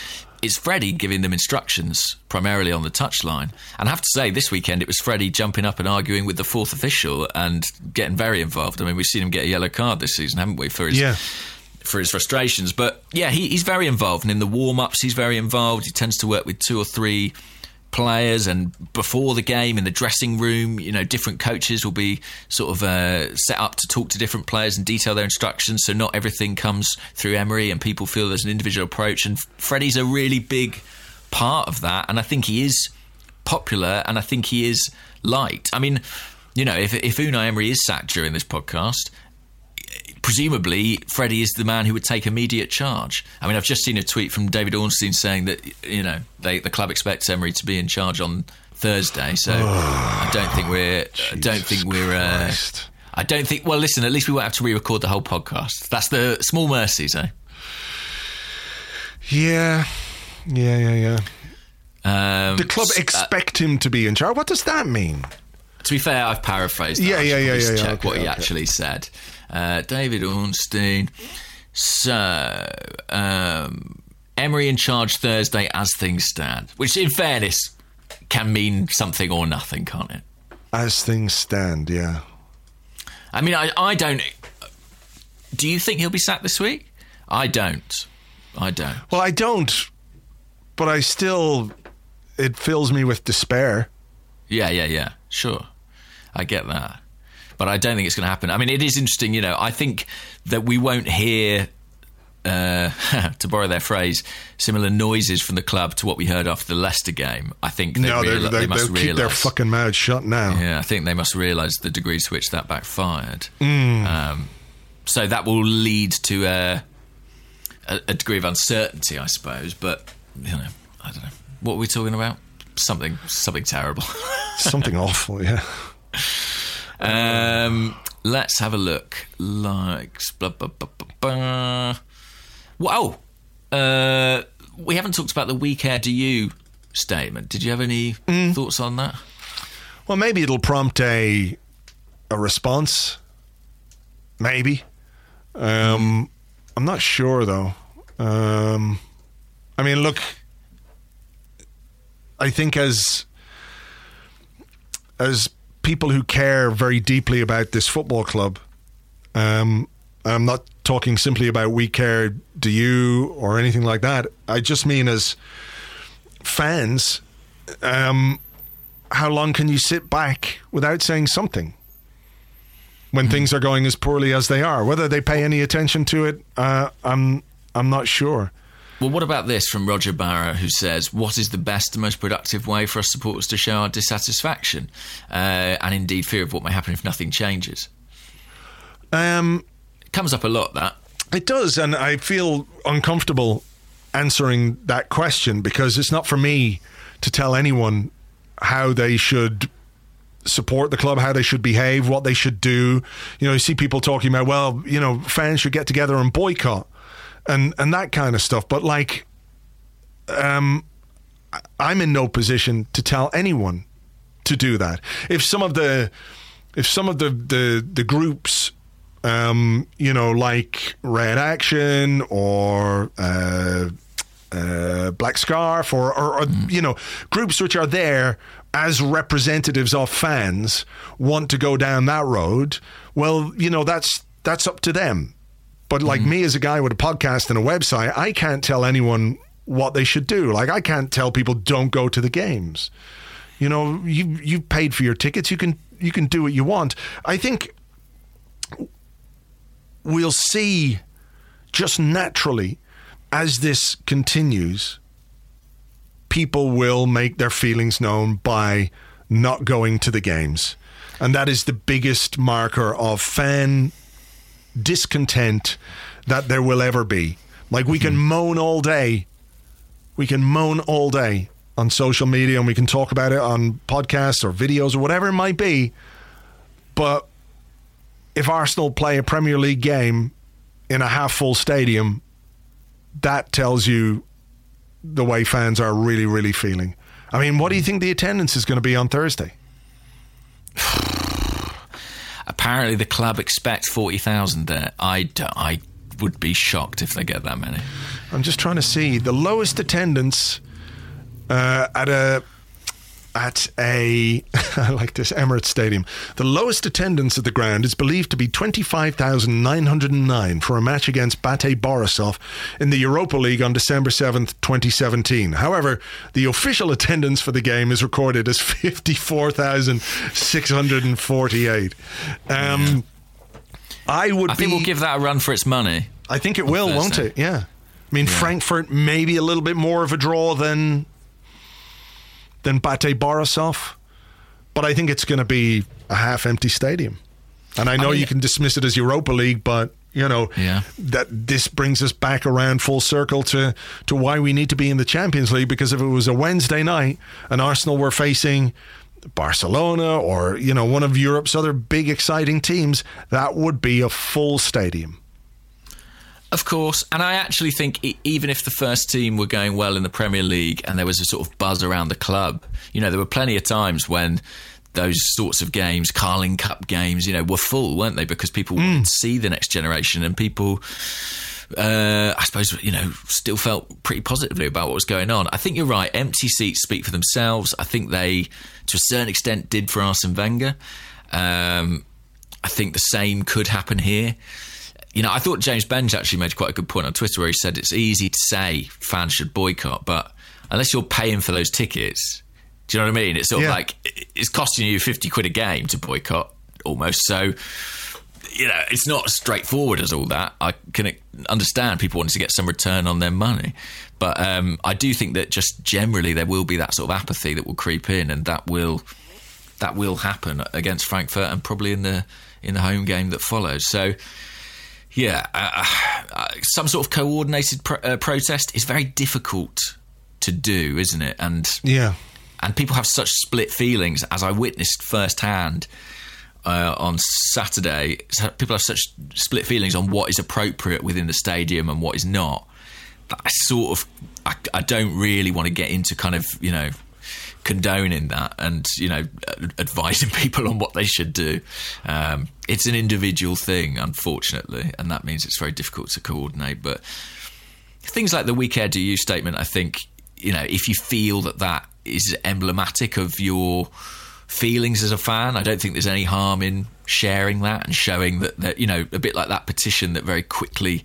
It's Freddie giving them instructions primarily on the touchline. And I have to say, this weekend it was Freddie jumping up and arguing with the fourth official and getting very involved. I mean, we've seen him get a yellow card this season, haven't we, for his Yeah. For his frustrations. But yeah, he, he's very involved, and in the warm ups, he's very involved. He tends to work with two or three players, and before the game in the dressing room, you know, different coaches will be sort of uh, set up to talk to different players and detail their instructions. So not everything comes through Emery, and people feel there's an individual approach. And Freddie's a really big part of that, and I think he is popular, and I think he is liked. I mean. You know, if if Unai Emery is sacked during this podcast, presumably Freddie is the man who would take immediate charge. I mean, I've just seen a tweet from David Ornstein saying that you know they, the club expects Emery to be in charge on Thursday. So I don't think we're. I don't think we're. Uh, I don't think. Well, listen. At least we won't have to re-record the whole podcast. That's the small mercies, eh? Yeah, yeah, yeah, yeah. Um, The club uh, expect him to be in charge. What does that mean? To be fair, I've paraphrased. That. Yeah, yeah, yeah, yeah, yeah. Check what Okay, he actually said. Uh, David Ornstein. So, um, Emery in charge Thursday as things stand, which, in fairness, can mean something or nothing, can't it? As things stand, yeah. I mean, I, I don't. Do you think he'll be sacked this week? I don't. I don't. Well, I don't, but I still. It fills me with despair. Yeah, yeah, yeah. Sure. I get that. But I don't think it's going to happen. I mean, it is interesting, you know, I think that we won't hear, uh, to borrow their phrase, similar noises from the club to what we heard after the Leicester game. I think they, no, reali- they, they must they'll keep their fucking mouths shut now. Yeah, I think they must realise the degree to which that backfired. Mm. Um, so that will lead to a, a, a degree of uncertainty, I suppose. But you know, I don't know. What were we talking about? Something, something terrible. Something awful, yeah. um, let's have a look. Likes. Blah, blah, blah, blah, blah. Wow. Uh, we haven't talked about the "We care, do you" statement. Did you have any Mm. thoughts on that? Well, maybe it'll prompt a a response. Maybe. Um, I'm not sure though. Um, I mean, look. I think as as people who care very deeply about this football club, um, I'm not talking simply about we care, do you, or anything like that. I just mean as fans. Um, how long can you sit back without saying something when things are going as poorly as they are? Whether they pay any attention to it, uh, I'm I'm not sure. Well, what about this from Roger Barra, who says, What is the best and most productive way for us supporters to show our dissatisfaction uh, and indeed fear of what may happen if nothing changes? Um, It comes up a lot, that. it does, and I feel uncomfortable answering that question because it's not for me to tell anyone how they should support the club, how they should behave, what they should do. You know, you see people talking about, well, you know, fans should get together and boycott and and that kind of stuff. But like, um, I'm in no position to tell anyone to do that. If some of the if some of the the, the groups um, you know, like Red Action or uh, uh, Black Scarf or, or, or you know, groups which are there as representatives of fans want to go down that road. Well, you know, that's that's up to them. But like mm-hmm. me as a guy with a podcast and a website, I can't tell anyone what they should do. Like I can't tell people don't go to the games. You know, you you paid for your tickets. You can you can do what you want. I think we'll see just naturally as this continues, people will make their feelings known by not going to the games. And that is the biggest marker of fan discontent that there will ever be. Like we can moan all day. We can moan all day on social media and we can talk about it on podcasts or videos or whatever it might be. But if Arsenal play a Premier League game in a half full stadium, that tells you the way fans are really, really feeling. I mean, what do you think the attendance is going to be on Thursday? Apparently, the club expects 40,000 there. I I would be shocked if they get that many. I'm just trying to see the lowest attendance uh, at a at a I like this Emirates Stadium. The lowest attendance at the ground is believed to be 25,909 for a match against Bate Borisov in the Europa League on December 7th, 2017. However, the official attendance for the game is recorded as 54,648. Um, I would I be think we'll give that a run for its money. I think it will, won't it? Yeah. I mean, Frankfurt maybe a little bit more of a draw than than Bate Borisov, but I think it's going to be a half-empty stadium. And I know mean- you can dismiss it as Europa League, but you know Yeah. that this brings us back around full circle to to why we need to be in the Champions League. Because if it was a Wednesday night and Arsenal were facing Barcelona or you know one of Europe's other big exciting teams, that would be a full stadium. Of course, and I actually think e- even if the first team were going well in the Premier League and there was a sort of buzz around the club, you know, there were plenty of times when those sorts of games, Carling Cup games, you know, were full, weren't they? Because people wanted to see the next generation and people. Uh, I suppose you know still felt pretty positively about what was going on. I think you're right. Empty seats speak for themselves. I think they, to a certain extent, did for Arsene Wenger. Um, I think the same could happen here. You know, I thought James Benge actually made quite a good point on Twitter where he said it's easy to say fans should boycott, but unless you're paying for those tickets, do you know what I mean? It's sort Yeah. of like it's costing you fifty quid a game to boycott almost. So you know, it's not as straightforward as all that. I can understand people wanting to get some return on their money, but um, I do think that just generally there will be that sort of apathy that will creep in, and that will that will happen against Frankfurt and probably in the in the home game that follows. So. Yeah, uh, uh, some sort of coordinated pro- uh, protest is very difficult to do, isn't it? And Yeah. and people have such split feelings, as I witnessed firsthand uh, on Saturday. So People have such split feelings on what is appropriate within the stadium and what is not. That I sort of, I, I don't really want to get into kind of, you know, condoning that and you know advising people on what they should do. Um, it's an individual thing, unfortunately, and that means it's very difficult to coordinate. But things like the "We Care Do You" statement, I think you know if you feel that that is emblematic of your feelings as a fan, I don't think there's any harm in sharing that and showing that that you know a bit like that petition that very quickly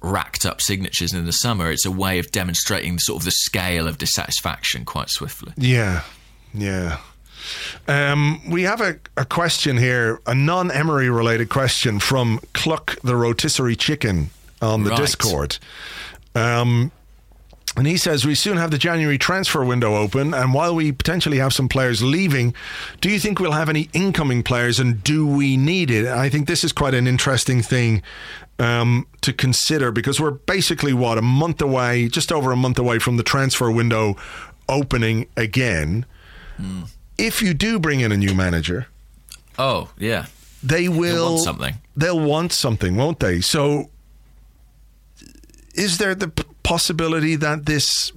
racked up signatures in the summer. It's a way of demonstrating sort of the scale of dissatisfaction quite swiftly. Yeah, yeah. Um, we have a, a question here, a non Emery related question from Cluck the Rotisserie Chicken on the Right. Discord. Um, and he says, We soon have the January transfer window open. And while we potentially have some players leaving, do you think we'll have any incoming players and do we need it? I think this is quite an interesting thing um, to consider because we're basically, what, a month away, just over a month away from the transfer window opening again. If you do bring in a new manager, Oh yeah, they will want something. They'll want something, won't they? So, is there the possibility that this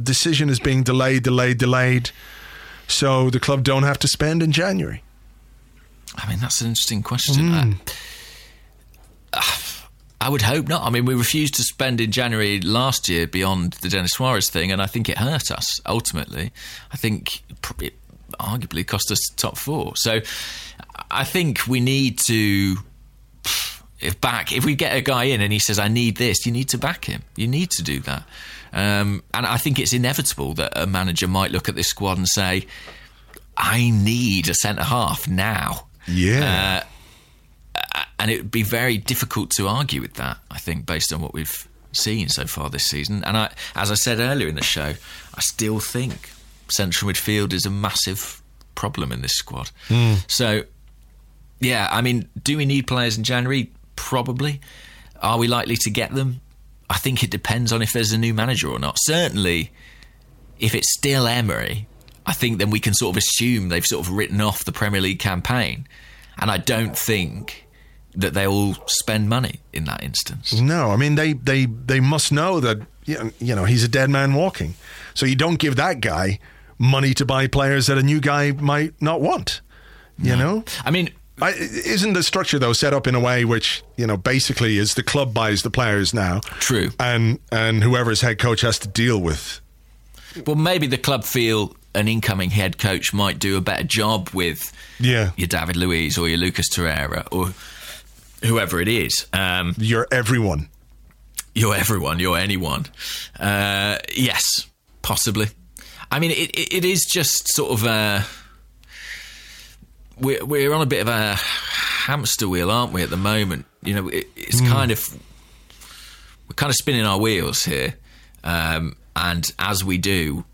decision is being delayed, delayed, delayed, so the club don't have to spend in January? I mean that's an interesting question. Uh, I would hope not. I mean, we refused to spend in January last year beyond the Denis Suárez thing, and I think it hurt us ultimately. I think it arguably cost us top four. So I think we need to. If back, if we get a guy in and he says, "I need this," you need to back him. You need to do that, um, and I think it's inevitable that a manager might look at this squad and say, "I need a centre half now." Yeah. and it would be very difficult to argue with that. I think, based on what we've seen so far this season, and I, as I said earlier in the show, I still think central midfield is a massive problem in this squad. So, yeah, I mean, do we need players in January? Probably. Are we likely to get them? I think it depends on if there's a new manager or not. Certainly, if it's still Emery, I think then we can sort of assume they've sort of written off the Premier League campaign. And I don't think that they'll spend money in that instance. No, I mean they they they must know that you know, you know he's a dead man walking. So you don't give that guy money to buy players that a new guy might not want. You know, I mean, I, isn't the structure though set up in a way which you know basically is the club buys the players now, True. and and whoever's head coach has to deal with. well, maybe the club feel an incoming head coach might do a better job with Yeah, your David Luiz or your Lucas Torreira or whoever it is. Um, you're everyone. you're everyone, you're anyone. Uh, yes, possibly. I mean, it, it, it is just sort of a. We're, we're on a bit of a hamster wheel, aren't we, at the moment? You know, it, it's kind of. We're kind of spinning our wheels here. Um, and as we do,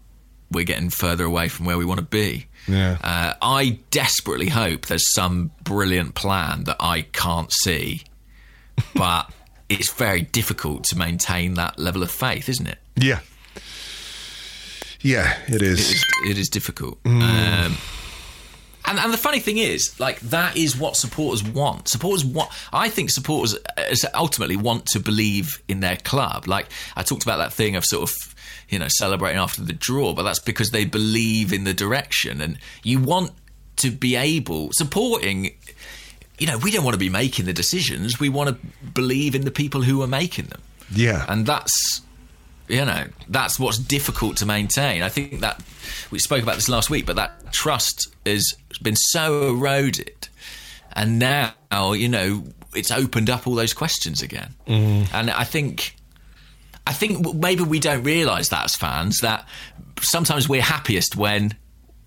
we're getting further away from where we want to be. Yeah. Uh, I desperately hope there's some brilliant plan that I can't see, but it's very difficult to maintain that level of faith, isn't it? Yeah, yeah, it It is. is, it is difficult. Um, and And, the funny thing is, like that is what supporters want. Supporters want. I think supporters uh, ultimately want to believe in their club. Like I talked about that thing of sort of you know celebrating after the draw, but that's because they believe in the direction, and you want to be able supporting. You know, we don't want to be making the decisions. We want to believe in the people who are making them. Yeah. and that's you know that's what's difficult to maintain. I think that we spoke about this last week, but that trust has been so eroded, and now you know it's opened up all those questions again. Mm-hmm. And I think, I think maybe we don't realise that as fans that sometimes we're happiest when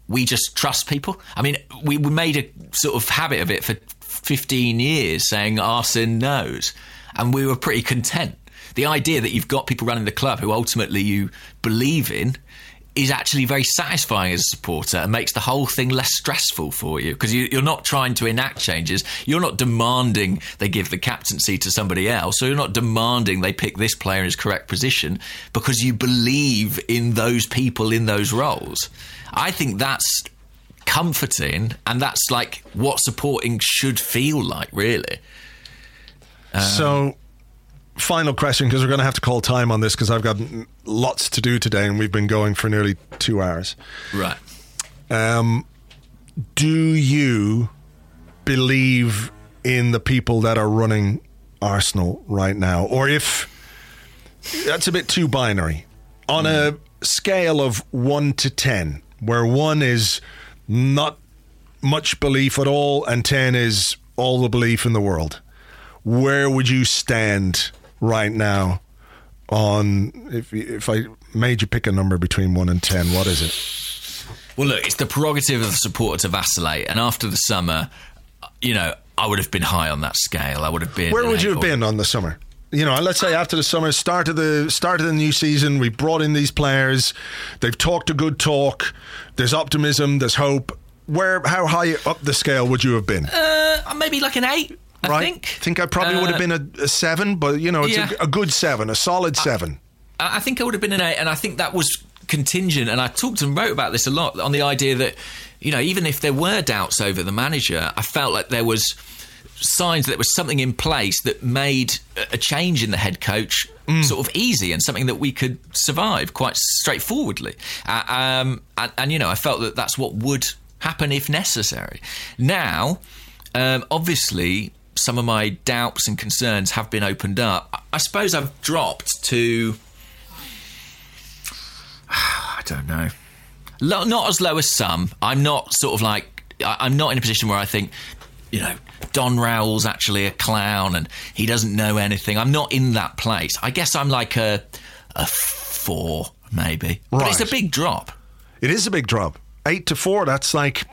we just trust people. I mean, we, we made a sort of habit of it for 15 years saying Arsene knows, and we were pretty content. The idea that you've got people running the club who ultimately you believe in is actually very satisfying as a supporter and makes the whole thing less stressful for you because you, you're not trying to enact changes. You're not demanding they give the captaincy to somebody else, or you're not demanding they pick this player in his correct position because you believe in those people in those roles. I think that's comforting and that's like what supporting should feel like, really. so, final question because we're going to have to call time on this because I've got lots to do today and we've been going for nearly two hours. Right. Um, do you believe in the people that are running Arsenal right now? Or if that's a bit too binary, on a scale of one to 10, where one is not much belief at all and 10 is all the belief in the world, where would you stand right now? On if if I made you pick a number between one and ten, what is it? Well, look, it's the prerogative of the supporter to vacillate, and after the summer, you know, I would have been high on that scale. I would have been. Where would you have been on the summer? You know, let's say after the summer, start of the start of the new season, we brought in these players. They've talked a good talk. There's optimism. There's hope. Where, how high up the scale would you have been? Uh, maybe like an eight. I right? think. I probably would have Uh, been a, a seven, but you know, it's yeah. a, a good seven, a solid seven. I I think I would have been an eight, and I think that was contingent. And I talked and wrote about this a lot on the idea that, you know, even if there were doubts over the manager, I felt like there was signs that there was something in place that made a- change in the head coach sort of easy and something that we could survive quite straightforwardly. Uh, um, and, and you know, I felt that that's what would happen if necessary. Now, um, obviously, some of my doubts and concerns have been opened up. I- suppose I've dropped to. I don't know. Not as low as some. I'm not sort of like. I'm not in a position where I think, you know, Don Rowell's actually a clown and he doesn't know anything. I'm not in that place. I guess I'm like a a four, maybe. But it's a big drop. It is a big drop. Eight to four. That's like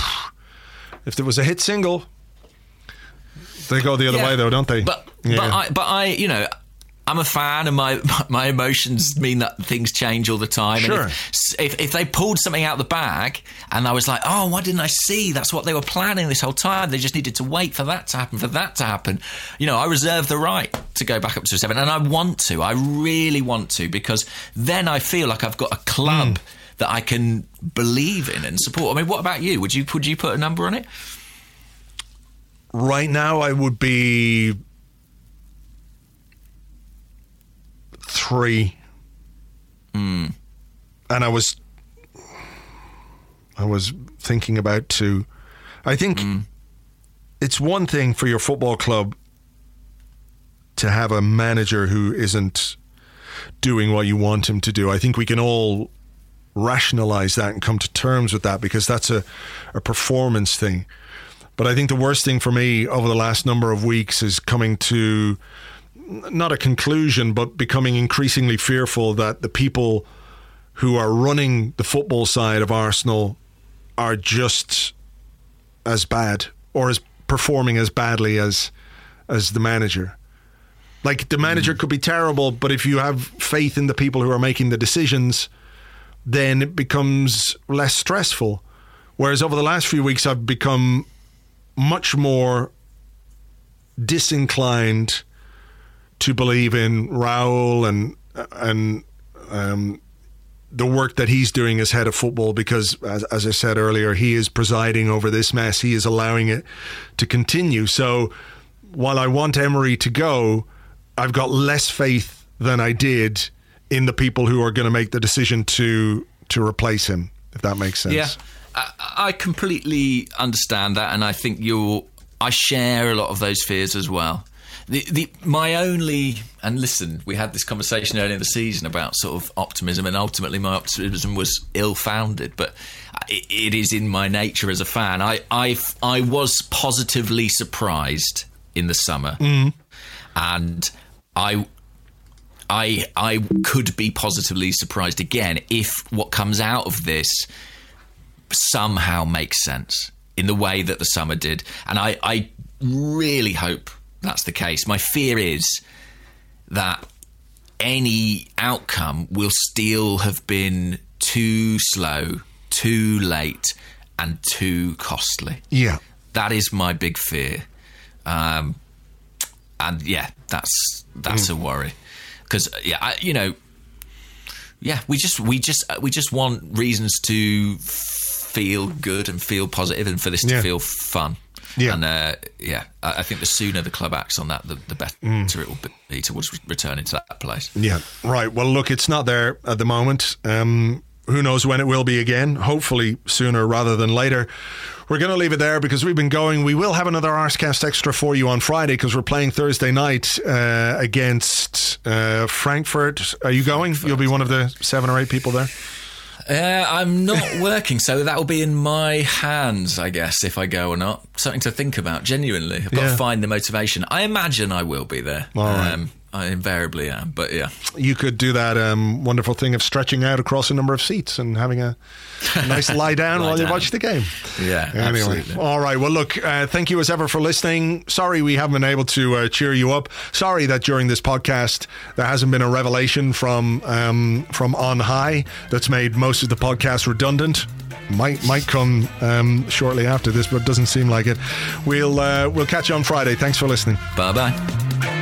if there was a hit single. They go the other Yeah. way, though, don't they? But Yeah. but I but I you know I'm a fan, and my my emotions mean that things change all the time. Sure. And if, if if they pulled something out of the bag, and I was like, oh, why didn't I see? That's what they were planning this whole time. They just needed to wait for that to happen, for that to happen. You know, I reserve the right to go back up to a seven, and I want to. I really want to because then I feel like I've got a club. Hmm. That I can believe in and support. I mean, what about you? Would you would you put a number on it? Right now I would be three. Hmm. And I was I was thinking about two. I think hmm. it's one thing for your football club to have a manager who isn't doing what you want him to do. I think we can all rationalize that and come to terms with that because that's a, a performance thing. But I think the worst thing for me over the last number of weeks is coming to not a conclusion, but becoming increasingly fearful that the people who are running the football side of Arsenal are just as bad or as performing as badly as as the manager. Like the manager mm. could be terrible, but if you have faith in the people who are making the decisions, then it becomes less stressful. Whereas over the last few weeks, I've become much more disinclined to believe in Raul and and um, the work that he's doing as head of football because, as, as I said earlier, he is presiding over this mess. He is allowing it to continue. So while I want Emery to go, I've got less faith than I did in the people who are going to make the decision to to replace him. If that makes sense. Yeah, I, I completely understand that, and I think you're. I share a lot of those fears as well. The, the my only and listen, we had this conversation earlier in the season about sort of optimism, and ultimately my optimism was ill-founded. But it, it is in my nature as a fan. I I I was positively surprised in the summer, mm. and I. I I could be positively surprised again if what comes out of this somehow makes sense in the way that the summer did. And I, I really hope that's the case. My fear is that any outcome will still have been too slow, too late, and too costly. Yeah. That is my big fear. Um, and yeah, that's that's a worry because yeah, I, you know, yeah, we just we just we just want reasons to feel good and feel positive and for this Yeah. to feel fun. Yeah. and uh, yeah, I, I think the sooner the club acts on that, the, the better it will be towards returning to that place. Yeah, right. Well, look, it's not there at the moment. Um, who knows when it will be again? Hopefully sooner rather than later. We're going to leave it there because we've been going. We will have another Arsecast Extra for you on Friday because we're playing Thursday night uh, against uh, Frankfurt. Are you going? You'll be one of the seven or eight people there. Uh, I'm not working, so that will be in my hands, I guess, if I go or not. Something to think about, genuinely. I've got Yeah. to find the motivation. I imagine I will be there. Right. um, I invariably am, but yeah. You could do that um, wonderful thing of stretching out across a number of seats and having a, a nice lie down Lie while you watch the game. Yeah, Anyway, absolutely. all right. Well, look, uh, thank you as ever for listening. Sorry we haven't been able to uh, cheer you up. Sorry that during this podcast there hasn't been a revelation from um, from on high that's made most of the podcast redundant. Might might come um, shortly after this, but it doesn't seem like it. We'll uh, we'll catch you on Friday. Thanks for listening. Bye bye.